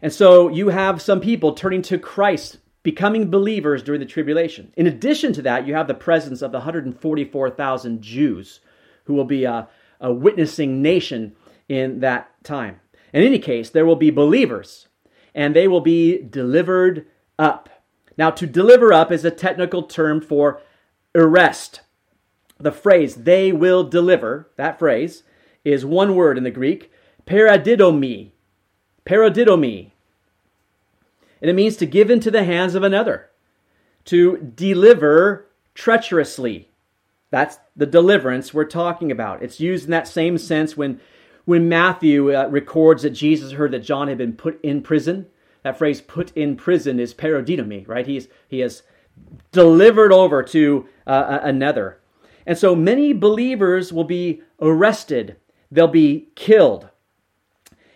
And so you have some people turning to Christ, becoming believers during the tribulation. In addition to that, you have the presence of the 144,000 Jews who will be a, a witnessing nation in that time. In any case, there will be believers and they will be delivered up. Now, to deliver up is a technical term for arrest. The phrase, they will deliver, that phrase, is one word in the Greek, paradidomi, paradidomi. And it means to give into the hands of another, to deliver treacherously. That's the deliverance we're talking about. It's used in that same sense when, when Matthew uh, records that Jesus heard that John had been put in prison. That phrase, put in prison, is paradidomi, right? He's, he is delivered over to uh, another. And so many believers will be arrested, they'll be killed.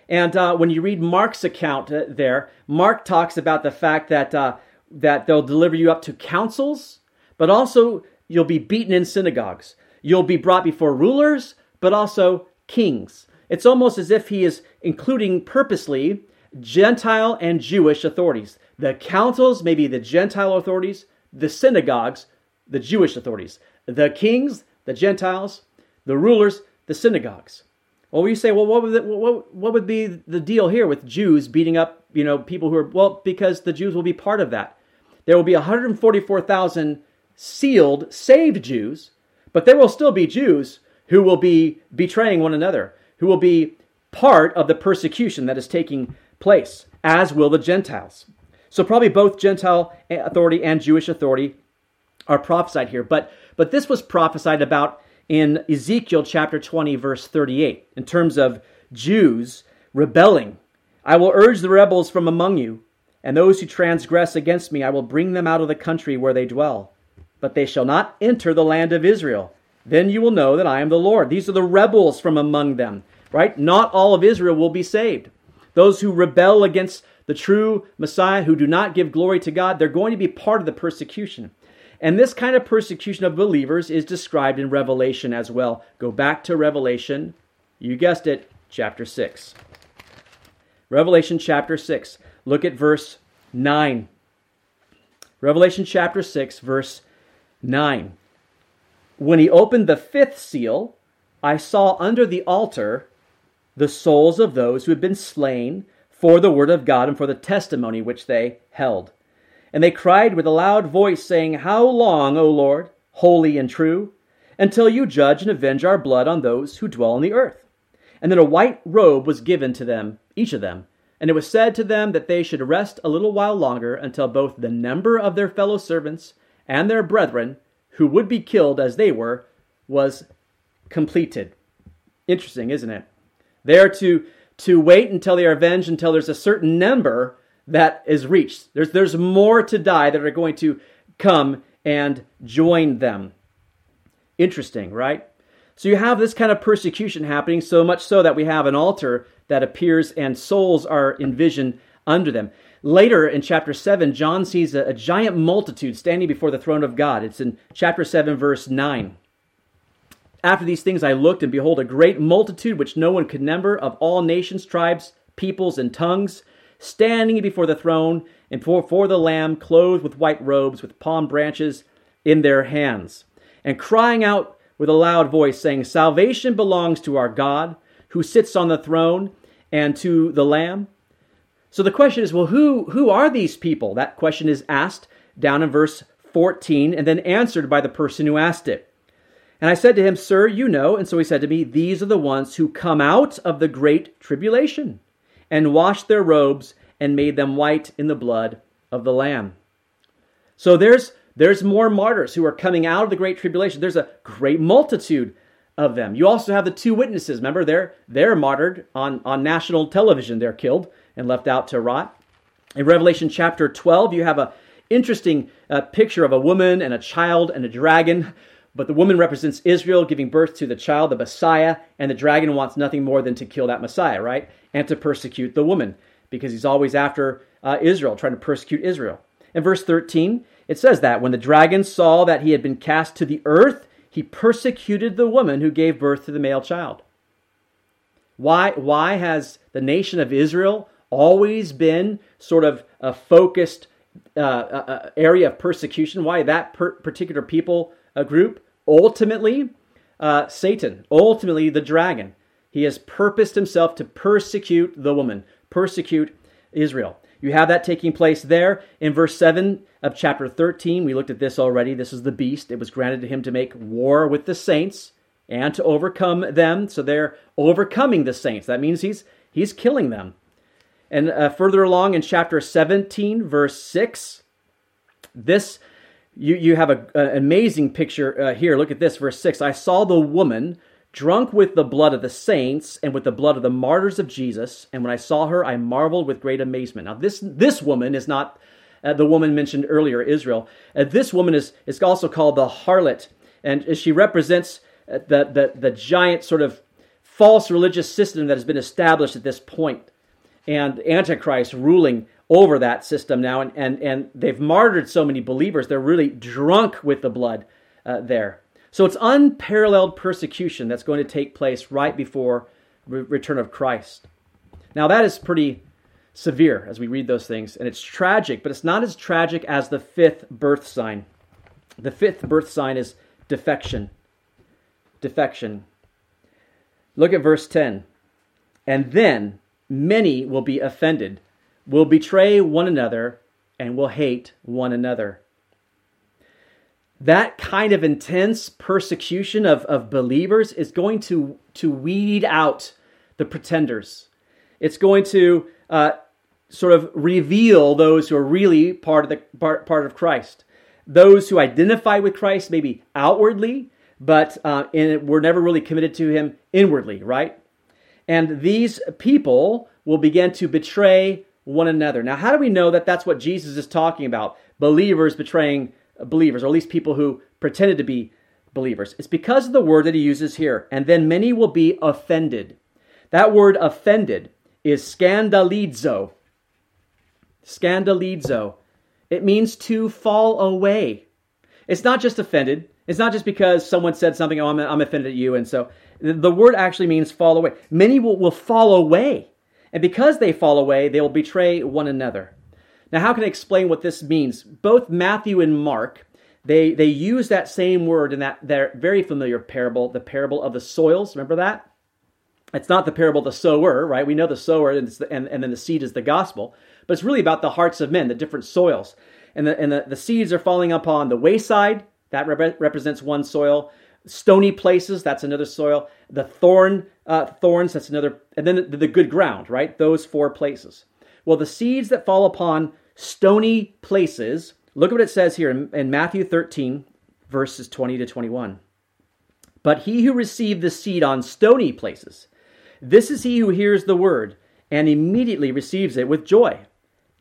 And uh, when you read Mark's account uh, there, Mark talks about the fact that, uh, that they'll deliver you up to councils, but also you'll be beaten in synagogues. You'll be brought before rulers, but also kings. It's almost as if he is including purposely Gentile and Jewish authorities. The councils may be the Gentile authorities, the synagogues, the Jewish authorities, the kings, the Gentiles, the rulers, the synagogues. Well, you say, well, what would, the, what, what would be the deal here with Jews beating up, you know, people who are, well, because the Jews will be part of that. There will be 144,000 sealed, saved Jews, but there will still be Jews who will be betraying one another, who will be part of the persecution that is taking place, as will the Gentiles. So probably both Gentile authority and Jewish authority are prophesied here, but but this was prophesied about in Ezekiel chapter 20, verse 38, in terms of Jews rebelling. I will urge the rebels from among you, and those who transgress against me, I will bring them out of the country where they dwell. But they shall not enter the land of Israel. Then you will know that I am the Lord. These are the rebels from among them, right? Not all of Israel will be saved. Those who rebel against the true Messiah, who do not give glory to God, they're going to be part of the persecution. And this kind of persecution of believers is described in Revelation as well. Go back to Revelation, you guessed it, chapter 6. Revelation chapter 6. Look at verse 9. Revelation chapter 6, verse 9. When he opened the fifth seal, I saw under the altar the souls of those who had been slain for the word of God and for the testimony which they held. And they cried with a loud voice, saying, How long, O Lord, holy and true, until you judge and avenge our blood on those who dwell on the earth? And then a white robe was given to them, each of them. And it was said to them that they should rest a little while longer until both the number of their fellow servants and their brethren, who would be killed as they were, was completed. Interesting, isn't it? They are to, to wait until they are avenged until there's a certain number that is reached. There's, there's more to die that are going to come and join them. Interesting, right? So you have this kind of persecution happening, so much so that we have an altar that appears and souls are envisioned under them. Later in chapter 7, John sees a, a giant multitude standing before the throne of God. It's in chapter 7, verse 9. After these things I looked, and behold, a great multitude which no one could number of all nations, tribes, peoples, and tongues standing before the throne and before the Lamb, clothed with white robes, with palm branches in their hands, and crying out with a loud voice, saying, Salvation belongs to our God, who sits on the throne, and to the Lamb. So the question is, well, who, who are these people? That question is asked down in verse 14 and then answered by the person who asked it. And I said to him, Sir, you know. And so he said to me, These are the ones who come out of the great tribulation and washed their robes and made them white in the blood of the Lamb. So there's there's more martyrs who are coming out of the great tribulation. There's a great multitude of them. You also have the two witnesses. Remember, they're they're martyred on, on national television. They're killed and left out to rot. In Revelation chapter 12, you have a interesting uh, picture of a woman and a child and a dragon. But the woman represents Israel giving birth to the child, the Messiah, and the dragon wants nothing more than to kill that Messiah, right? And to persecute the woman because he's always after uh, Israel, trying to persecute Israel. In verse 13, it says that when the dragon saw that he had been cast to the earth, he persecuted the woman who gave birth to the male child. Why, why has the nation of Israel always been sort of a focused uh, uh, uh area of persecution? Why that per- particular people uh, group? Ultimately, uh, Satan, ultimately the dragon. He has purposed himself to persecute the woman, persecute Israel. You have that taking place there in verse 7 of chapter 13. We looked at this already. This is the beast. It was granted to him to make war with the saints and to overcome them. So they're overcoming the saints. That means he's he's killing them. And uh, further along in chapter 17, verse 6, this you, you have an amazing picture uh, here. Look at this, verse 6. I saw the woman drunk with the blood of the saints and with the blood of the martyrs of Jesus. And when I saw her, I marveled with great amazement. Now, this, this woman is not uh, the woman mentioned earlier, Israel. Uh, this woman is, is also called the harlot, and she represents uh, the, the, the giant sort of false religious system that has been established at this point, and Antichrist ruling over that system now. And, and, and they've martyred so many believers, they're really drunk with the blood uh, there. So it's unparalleled persecution that's going to take place right before re- return of Christ. Now that is pretty severe as we read those things, and it's tragic, but it's not as tragic as the fifth birth sign. The fifth birth sign is defection. Defection. Look at verse 10. And then many will be offended, will betray one another, and will hate one another that kind of intense persecution of, of believers is going to, to weed out the pretenders. It's going to uh, sort of reveal those who are really part of the part, part of Christ. Those who identify with Christ maybe outwardly, but uh, in, were never really committed to Him inwardly, right? And these people will begin to betray one another. Now, how do we know that that's what Jesus is talking about? Believers betraying believers, or at least people who pretended to be believers. It's because of the word that he uses here. And then many will be offended. That word offended is scandalizo. Scandalizo. It means to fall away. It's not just offended. It's not just because someone said something, oh, I'm, I'm offended at you. And so the word actually means fall away. Many will, will fall away. And because they fall away, they will betray one another. Now, how can I explain what this means? Both Matthew and Mark, they, they use that same word in that their very familiar parable, the parable of the soils. Remember that? It's not the parable of the sower, right? We know the sower and, the, and, and then the seed is the gospel, but it's really about the hearts of men, the different soils. And the, and the, the seeds are falling upon the wayside, that rep- represents one soil. Stony places, that's another soil. The thorn, uh, thorns, that's another. And then the, the good ground, right? Those four places. Well, the seeds that fall upon stony places, look at what it says here in, in Matthew 13, verses 20 to 21. But he who received the seed on stony places, this is he who hears the word and immediately receives it with joy.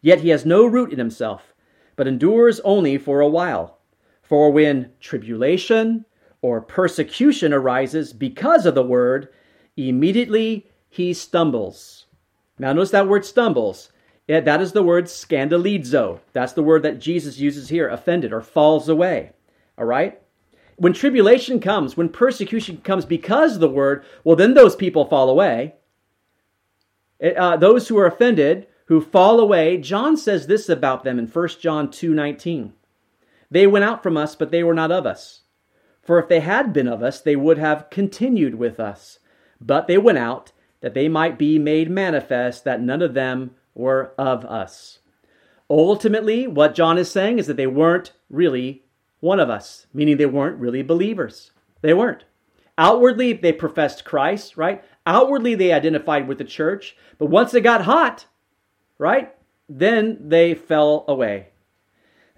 Yet he has no root in himself, but endures only for a while. For when tribulation or persecution arises because of the word, immediately he stumbles. Now, notice that word stumbles. It, that is the word scandalizo. That's the word that Jesus uses here, offended or falls away. All right? When tribulation comes, when persecution comes because of the word, well, then those people fall away. It, uh, those who are offended, who fall away, John says this about them in 1 John 2 19. They went out from us, but they were not of us. For if they had been of us, they would have continued with us. But they went out, that they might be made manifest that none of them were of us. Ultimately, what John is saying is that they weren't really one of us, meaning they weren't really believers. They weren't. Outwardly, they professed Christ, right? Outwardly, they identified with the church. But once it got hot, right, then they fell away.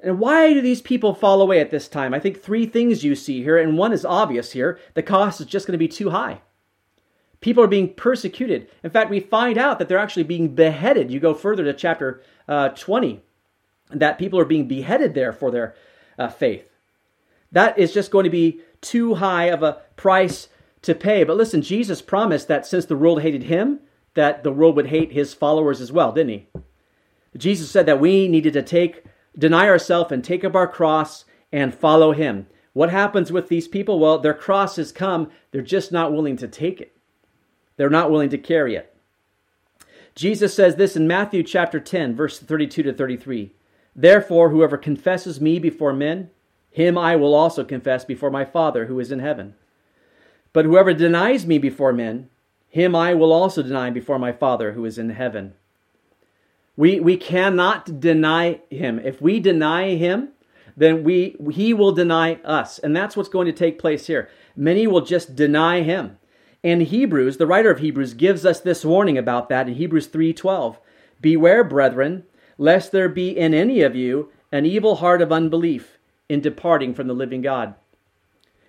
And why do these people fall away at this time? I think three things you see here, and one is obvious here. The cost is just going to be too high. People are being persecuted. In fact, we find out that they're actually being beheaded. You go further to chapter uh, 20, that people are being beheaded there for their uh, faith. That is just going to be too high of a price to pay. But listen, Jesus promised that since the world hated him, that the world would hate his followers as well, didn't he? Jesus said that we needed to take deny ourselves and take up our cross and follow him. What happens with these people? Well, their cross has come, they're just not willing to take it. They're not willing to carry it. Jesus says this in Matthew chapter 10, verse 32 to 33. Therefore, whoever confesses me before men, him I will also confess before my Father who is in heaven. But whoever denies me before men, him I will also deny before my Father who is in heaven. We, we cannot deny him. If we deny him, then we, he will deny us. And that's what's going to take place here. Many will just deny him. And Hebrews, the writer of Hebrews, gives us this warning about that in Hebrews 3:12. Beware, brethren, lest there be in any of you an evil heart of unbelief in departing from the living God.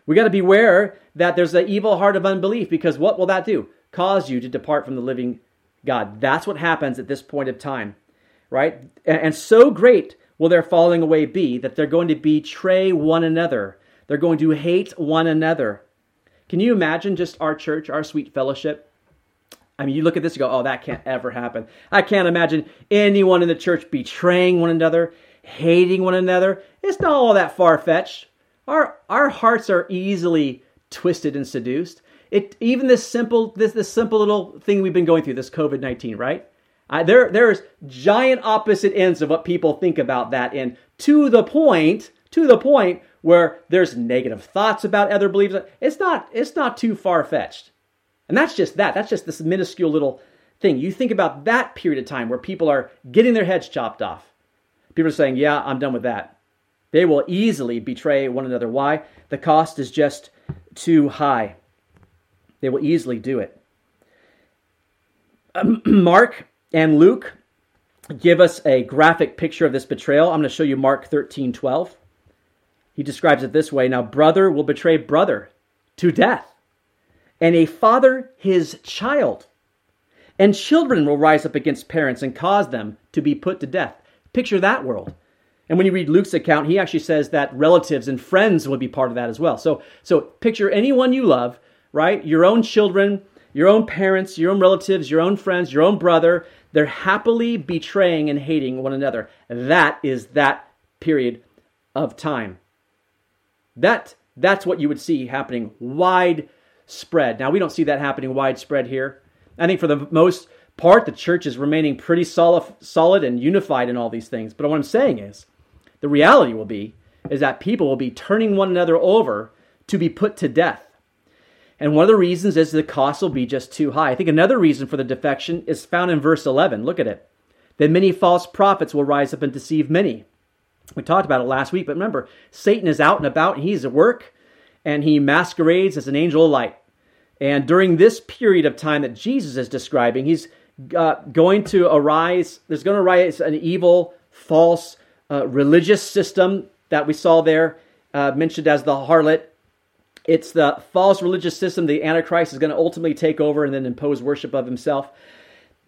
We got to beware that there's an evil heart of unbelief because what will that do? Cause you to depart from the living God. That's what happens at this point of time, right? And so great will their falling away be that they're going to betray one another. They're going to hate one another. Can you imagine just our church, our sweet fellowship? I mean, you look at this and go, oh, that can't ever happen. I can't imagine anyone in the church betraying one another, hating one another. It's not all that far fetched. Our, our hearts are easily twisted and seduced. It even this simple this this simple little thing we've been going through this COVID nineteen right. There there's giant opposite ends of what people think about that, and to the point to the point where there's negative thoughts about other beliefs. It's not it's not too far fetched, and that's just that. That's just this minuscule little thing. You think about that period of time where people are getting their heads chopped off. People are saying, "Yeah, I'm done with that." They will easily betray one another. Why? The cost is just too high. They will easily do it. Um, Mark and Luke give us a graphic picture of this betrayal. I'm going to show you Mark 13 12. He describes it this way Now, brother will betray brother to death, and a father his child. And children will rise up against parents and cause them to be put to death. Picture that world. And when you read Luke's account, he actually says that relatives and friends will be part of that as well. So, so picture anyone you love right? Your own children, your own parents, your own relatives, your own friends, your own brother, they're happily betraying and hating one another. That is that period of time. That that's what you would see happening widespread. Now we don't see that happening widespread here. I think for the most part the church is remaining pretty solid solid and unified in all these things. But what I'm saying is the reality will be is that people will be turning one another over to be put to death And one of the reasons is the cost will be just too high. I think another reason for the defection is found in verse 11. Look at it. Then many false prophets will rise up and deceive many. We talked about it last week, but remember, Satan is out and about and he's at work and he masquerades as an angel of light. And during this period of time that Jesus is describing, he's uh, going to arise, there's going to arise an evil, false uh, religious system that we saw there, uh, mentioned as the harlot. It's the false religious system the Antichrist is going to ultimately take over and then impose worship of himself.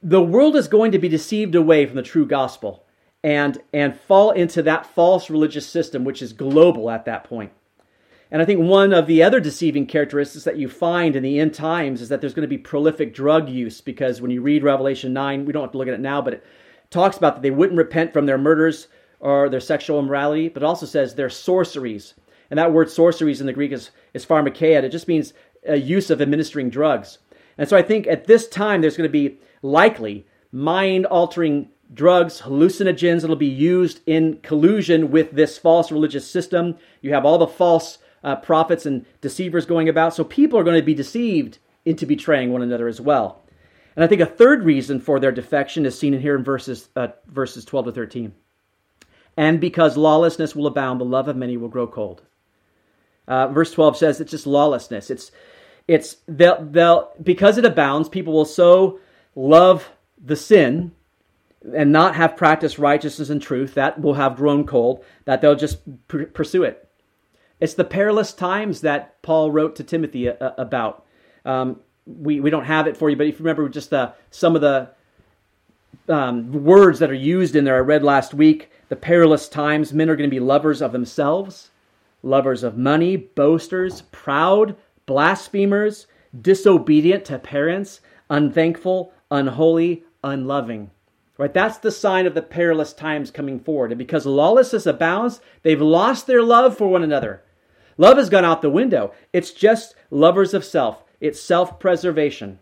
The world is going to be deceived away from the true gospel and, and fall into that false religious system, which is global at that point. And I think one of the other deceiving characteristics that you find in the end times is that there's going to be prolific drug use because when you read Revelation 9, we don't have to look at it now, but it talks about that they wouldn't repent from their murders or their sexual immorality, but also says their sorceries. And that word sorceries in the Greek is, is pharmakeia. It just means a use of administering drugs. And so I think at this time there's going to be likely mind altering drugs, hallucinogens that'll be used in collusion with this false religious system. You have all the false uh, prophets and deceivers going about. So people are going to be deceived into betraying one another as well. And I think a third reason for their defection is seen in here in verses, uh, verses 12 to 13. And because lawlessness will abound, the love of many will grow cold. Uh, verse 12 says it's just lawlessness. It's, it's they'll, they'll, because it abounds, people will so love the sin and not have practiced righteousness and truth that will have grown cold that they'll just pr- pursue it it's the perilous times that Paul wrote to Timothy uh, uh, about. Um, we, we don't have it for you, but if you remember just the, some of the um, words that are used in there I read last week, the perilous times, men are going to be lovers of themselves, lovers of money, boasters, proud, blasphemers, disobedient to parents, unthankful, unholy, unloving. Right? That's the sign of the perilous times coming forward. And because lawlessness abounds, they've lost their love for one another. Love has gone out the window. It's just lovers of self. It's self-preservation.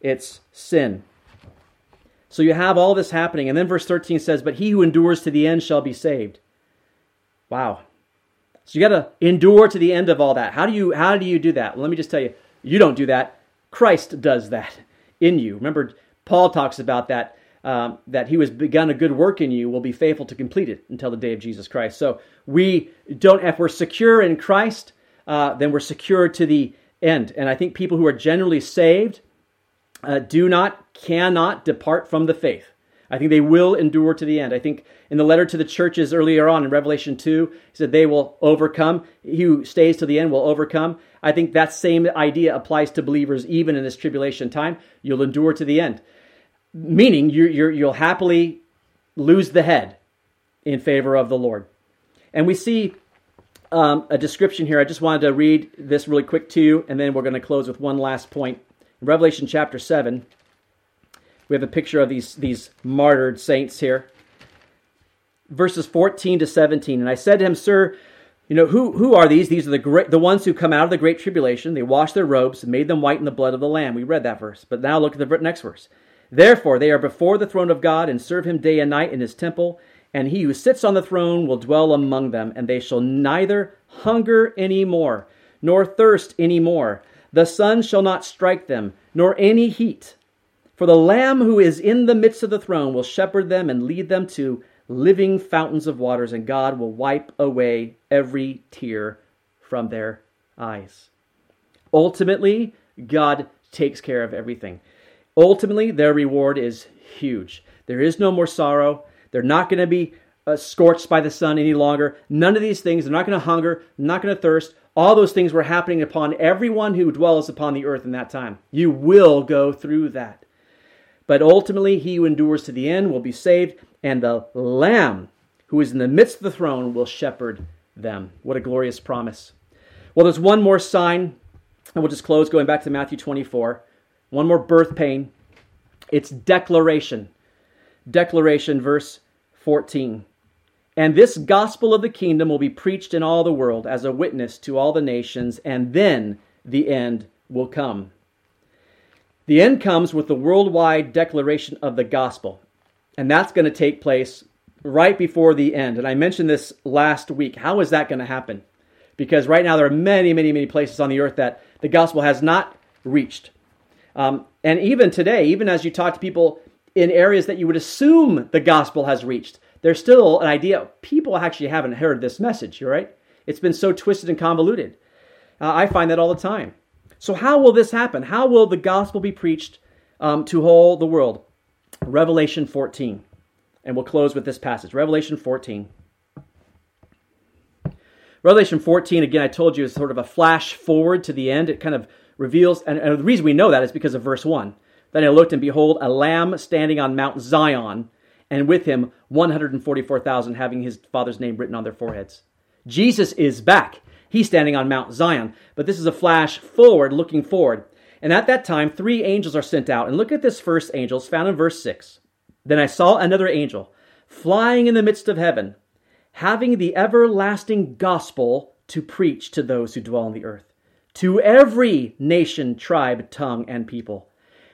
It's sin. So you have all this happening. And then verse 13 says, But he who endures to the end shall be saved. Wow. So you got to endure to the end of all that. How do you how do you do that? Well, let me just tell you, you don't do that. Christ does that in you. Remember, Paul talks about that um, that he who has begun a good work in you will be faithful to complete it until the day of Jesus Christ. So we don't, if we're secure in Christ, uh, then we're secure to the end. And I think people who are generally saved uh, do not, cannot depart from the faith. I think they will endure to the end. I think in the letter to the churches earlier on in Revelation 2, he said they will overcome. He who stays to the end will overcome. I think that same idea applies to believers even in this tribulation time. You'll endure to the end meaning you you'll happily lose the head in favor of the Lord. And we see um, a description here. I just wanted to read this really quick to you, and then we're going to close with one last point. In Revelation chapter 7, we have a picture of these, these martyred saints here. Verses 14 to 17. And I said to him, Sir, you know, who, who are these? These are the great, the ones who come out of the great tribulation. They washed their robes and made them white in the blood of the Lamb. We read that verse. But now look at the next verse. Therefore, they are before the throne of God and serve him day and night in his temple, and he who sits on the throne will dwell among them, and they shall neither hunger any more, nor thirst any more. The sun shall not strike them, nor any heat. For the Lamb who is in the midst of the throne will shepherd them and lead them to living fountains of waters, and God will wipe away every tear from their eyes. Ultimately, God takes care of everything. Ultimately, their reward is huge. There is no more sorrow. They're not going to be uh, scorched by the sun any longer. None of these things. They're not going to hunger, not going to thirst. All those things were happening upon everyone who dwells upon the earth in that time. You will go through that. But ultimately, he who endures to the end will be saved, and the Lamb who is in the midst of the throne will shepherd them. What a glorious promise. Well, there's one more sign, and we'll just close going back to Matthew 24. One more birth pain. It's declaration. Declaration, verse 14. And this gospel of the kingdom will be preached in all the world as a witness to all the nations, and then the end will come. The end comes with the worldwide declaration of the gospel, and that's going to take place right before the end. And I mentioned this last week. How is that going to happen? Because right now there are many, many, many places on the earth that the gospel has not reached. Um, and even today, even as you talk to people in areas that you would assume the gospel has reached, there's still an idea people actually haven't heard this message, right? It's been so twisted and convoluted. Uh, I find that all the time. So, how will this happen? How will the gospel be preached um, to all the world? Revelation 14. And we'll close with this passage Revelation 14. Revelation 14, again, I told you, is sort of a flash forward to the end. It kind of reveals, and, and the reason we know that is because of verse 1. Then I looked, and behold, a lamb standing on Mount Zion, and with him 144,000 having his father's name written on their foreheads. Jesus is back. He's standing on Mount Zion. But this is a flash forward, looking forward. And at that time, three angels are sent out. And look at this first angel, it's found in verse 6. Then I saw another angel flying in the midst of heaven, having the everlasting gospel to preach to those who dwell on the earth, to every nation, tribe, tongue, and people,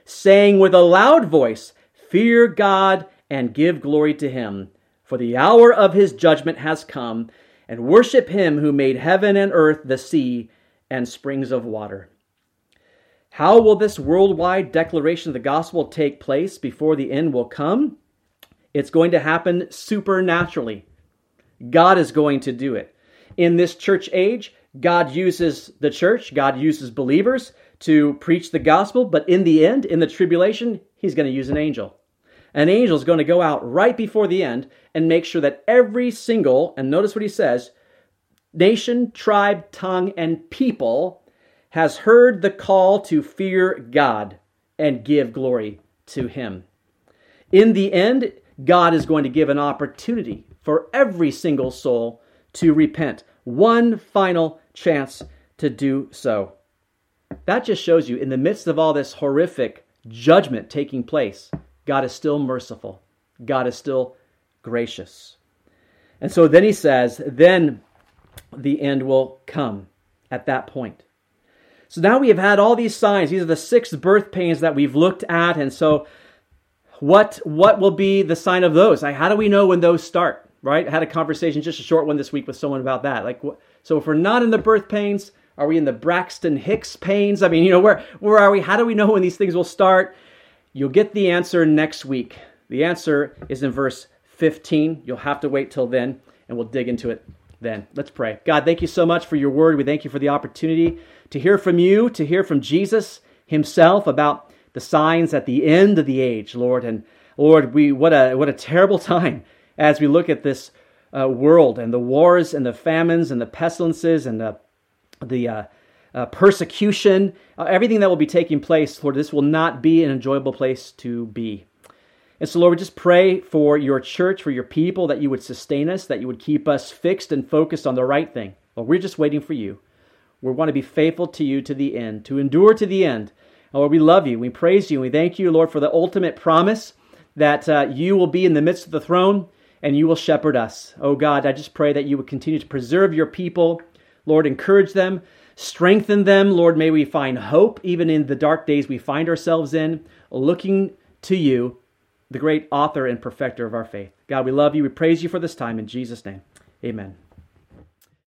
saying with a loud voice, Fear God and give glory to him, for the hour of his judgment has come, and worship him who made heaven and earth, the sea, and springs of water. How will this worldwide declaration of the gospel take place before the end will come? It's going to happen supernaturally. God is going to do it. In this church age, God uses the church, God uses believers to preach the gospel, but in the end, in the tribulation, He's going to use an angel. An angel is going to go out right before the end and make sure that every single, and notice what he says, nation, tribe, tongue, and people has heard the call to fear God and give glory to Him. In the end, God is going to give an opportunity for every single soul to repent. One final chance to do so. That just shows you, in the midst of all this horrific judgment taking place, God is still merciful. God is still gracious. And so then he says, then the end will come at that point. So now we have had all these signs. These are the six birth pains that we've looked at. And so what what will be the sign of those? Like, how do we know when those start? Right? I had a conversation, just a short one this week with someone about that. Like, so if we're not in the birth pains, are we in the Braxton Hicks pains? I mean, you know, where where are we? How do we know when these things will start? You'll get the answer next week. The answer is in verse 15. You'll have to wait till then, and we'll dig into it then. Let's pray. God, thank you so much for your word. We thank you for the opportunity to hear from you, to hear from Jesus himself about the signs at the end of the age, Lord. And Lord, we what a what a terrible time as we look at this uh, world and the wars and the famines and the pestilences and the the uh, uh, persecution, uh, everything that will be taking place, Lord, this will not be an enjoyable place to be. And so, Lord, we just pray for your church, for your people, that you would sustain us, that you would keep us fixed and focused on the right thing. Lord, we're just waiting for you. We want to be faithful to you to the end, to endure to the end. Lord, we love you. We praise you. And we thank you, Lord, for the ultimate promise that uh, you will be in the midst of the throne and you will shepherd us. Oh God, I just pray that you would continue to preserve your people. Lord, encourage them Strengthen them, Lord. May we find hope even in the dark days we find ourselves in, looking to you, the great author and perfecter of our faith. God, we love you. We praise you for this time. In Jesus' name, amen.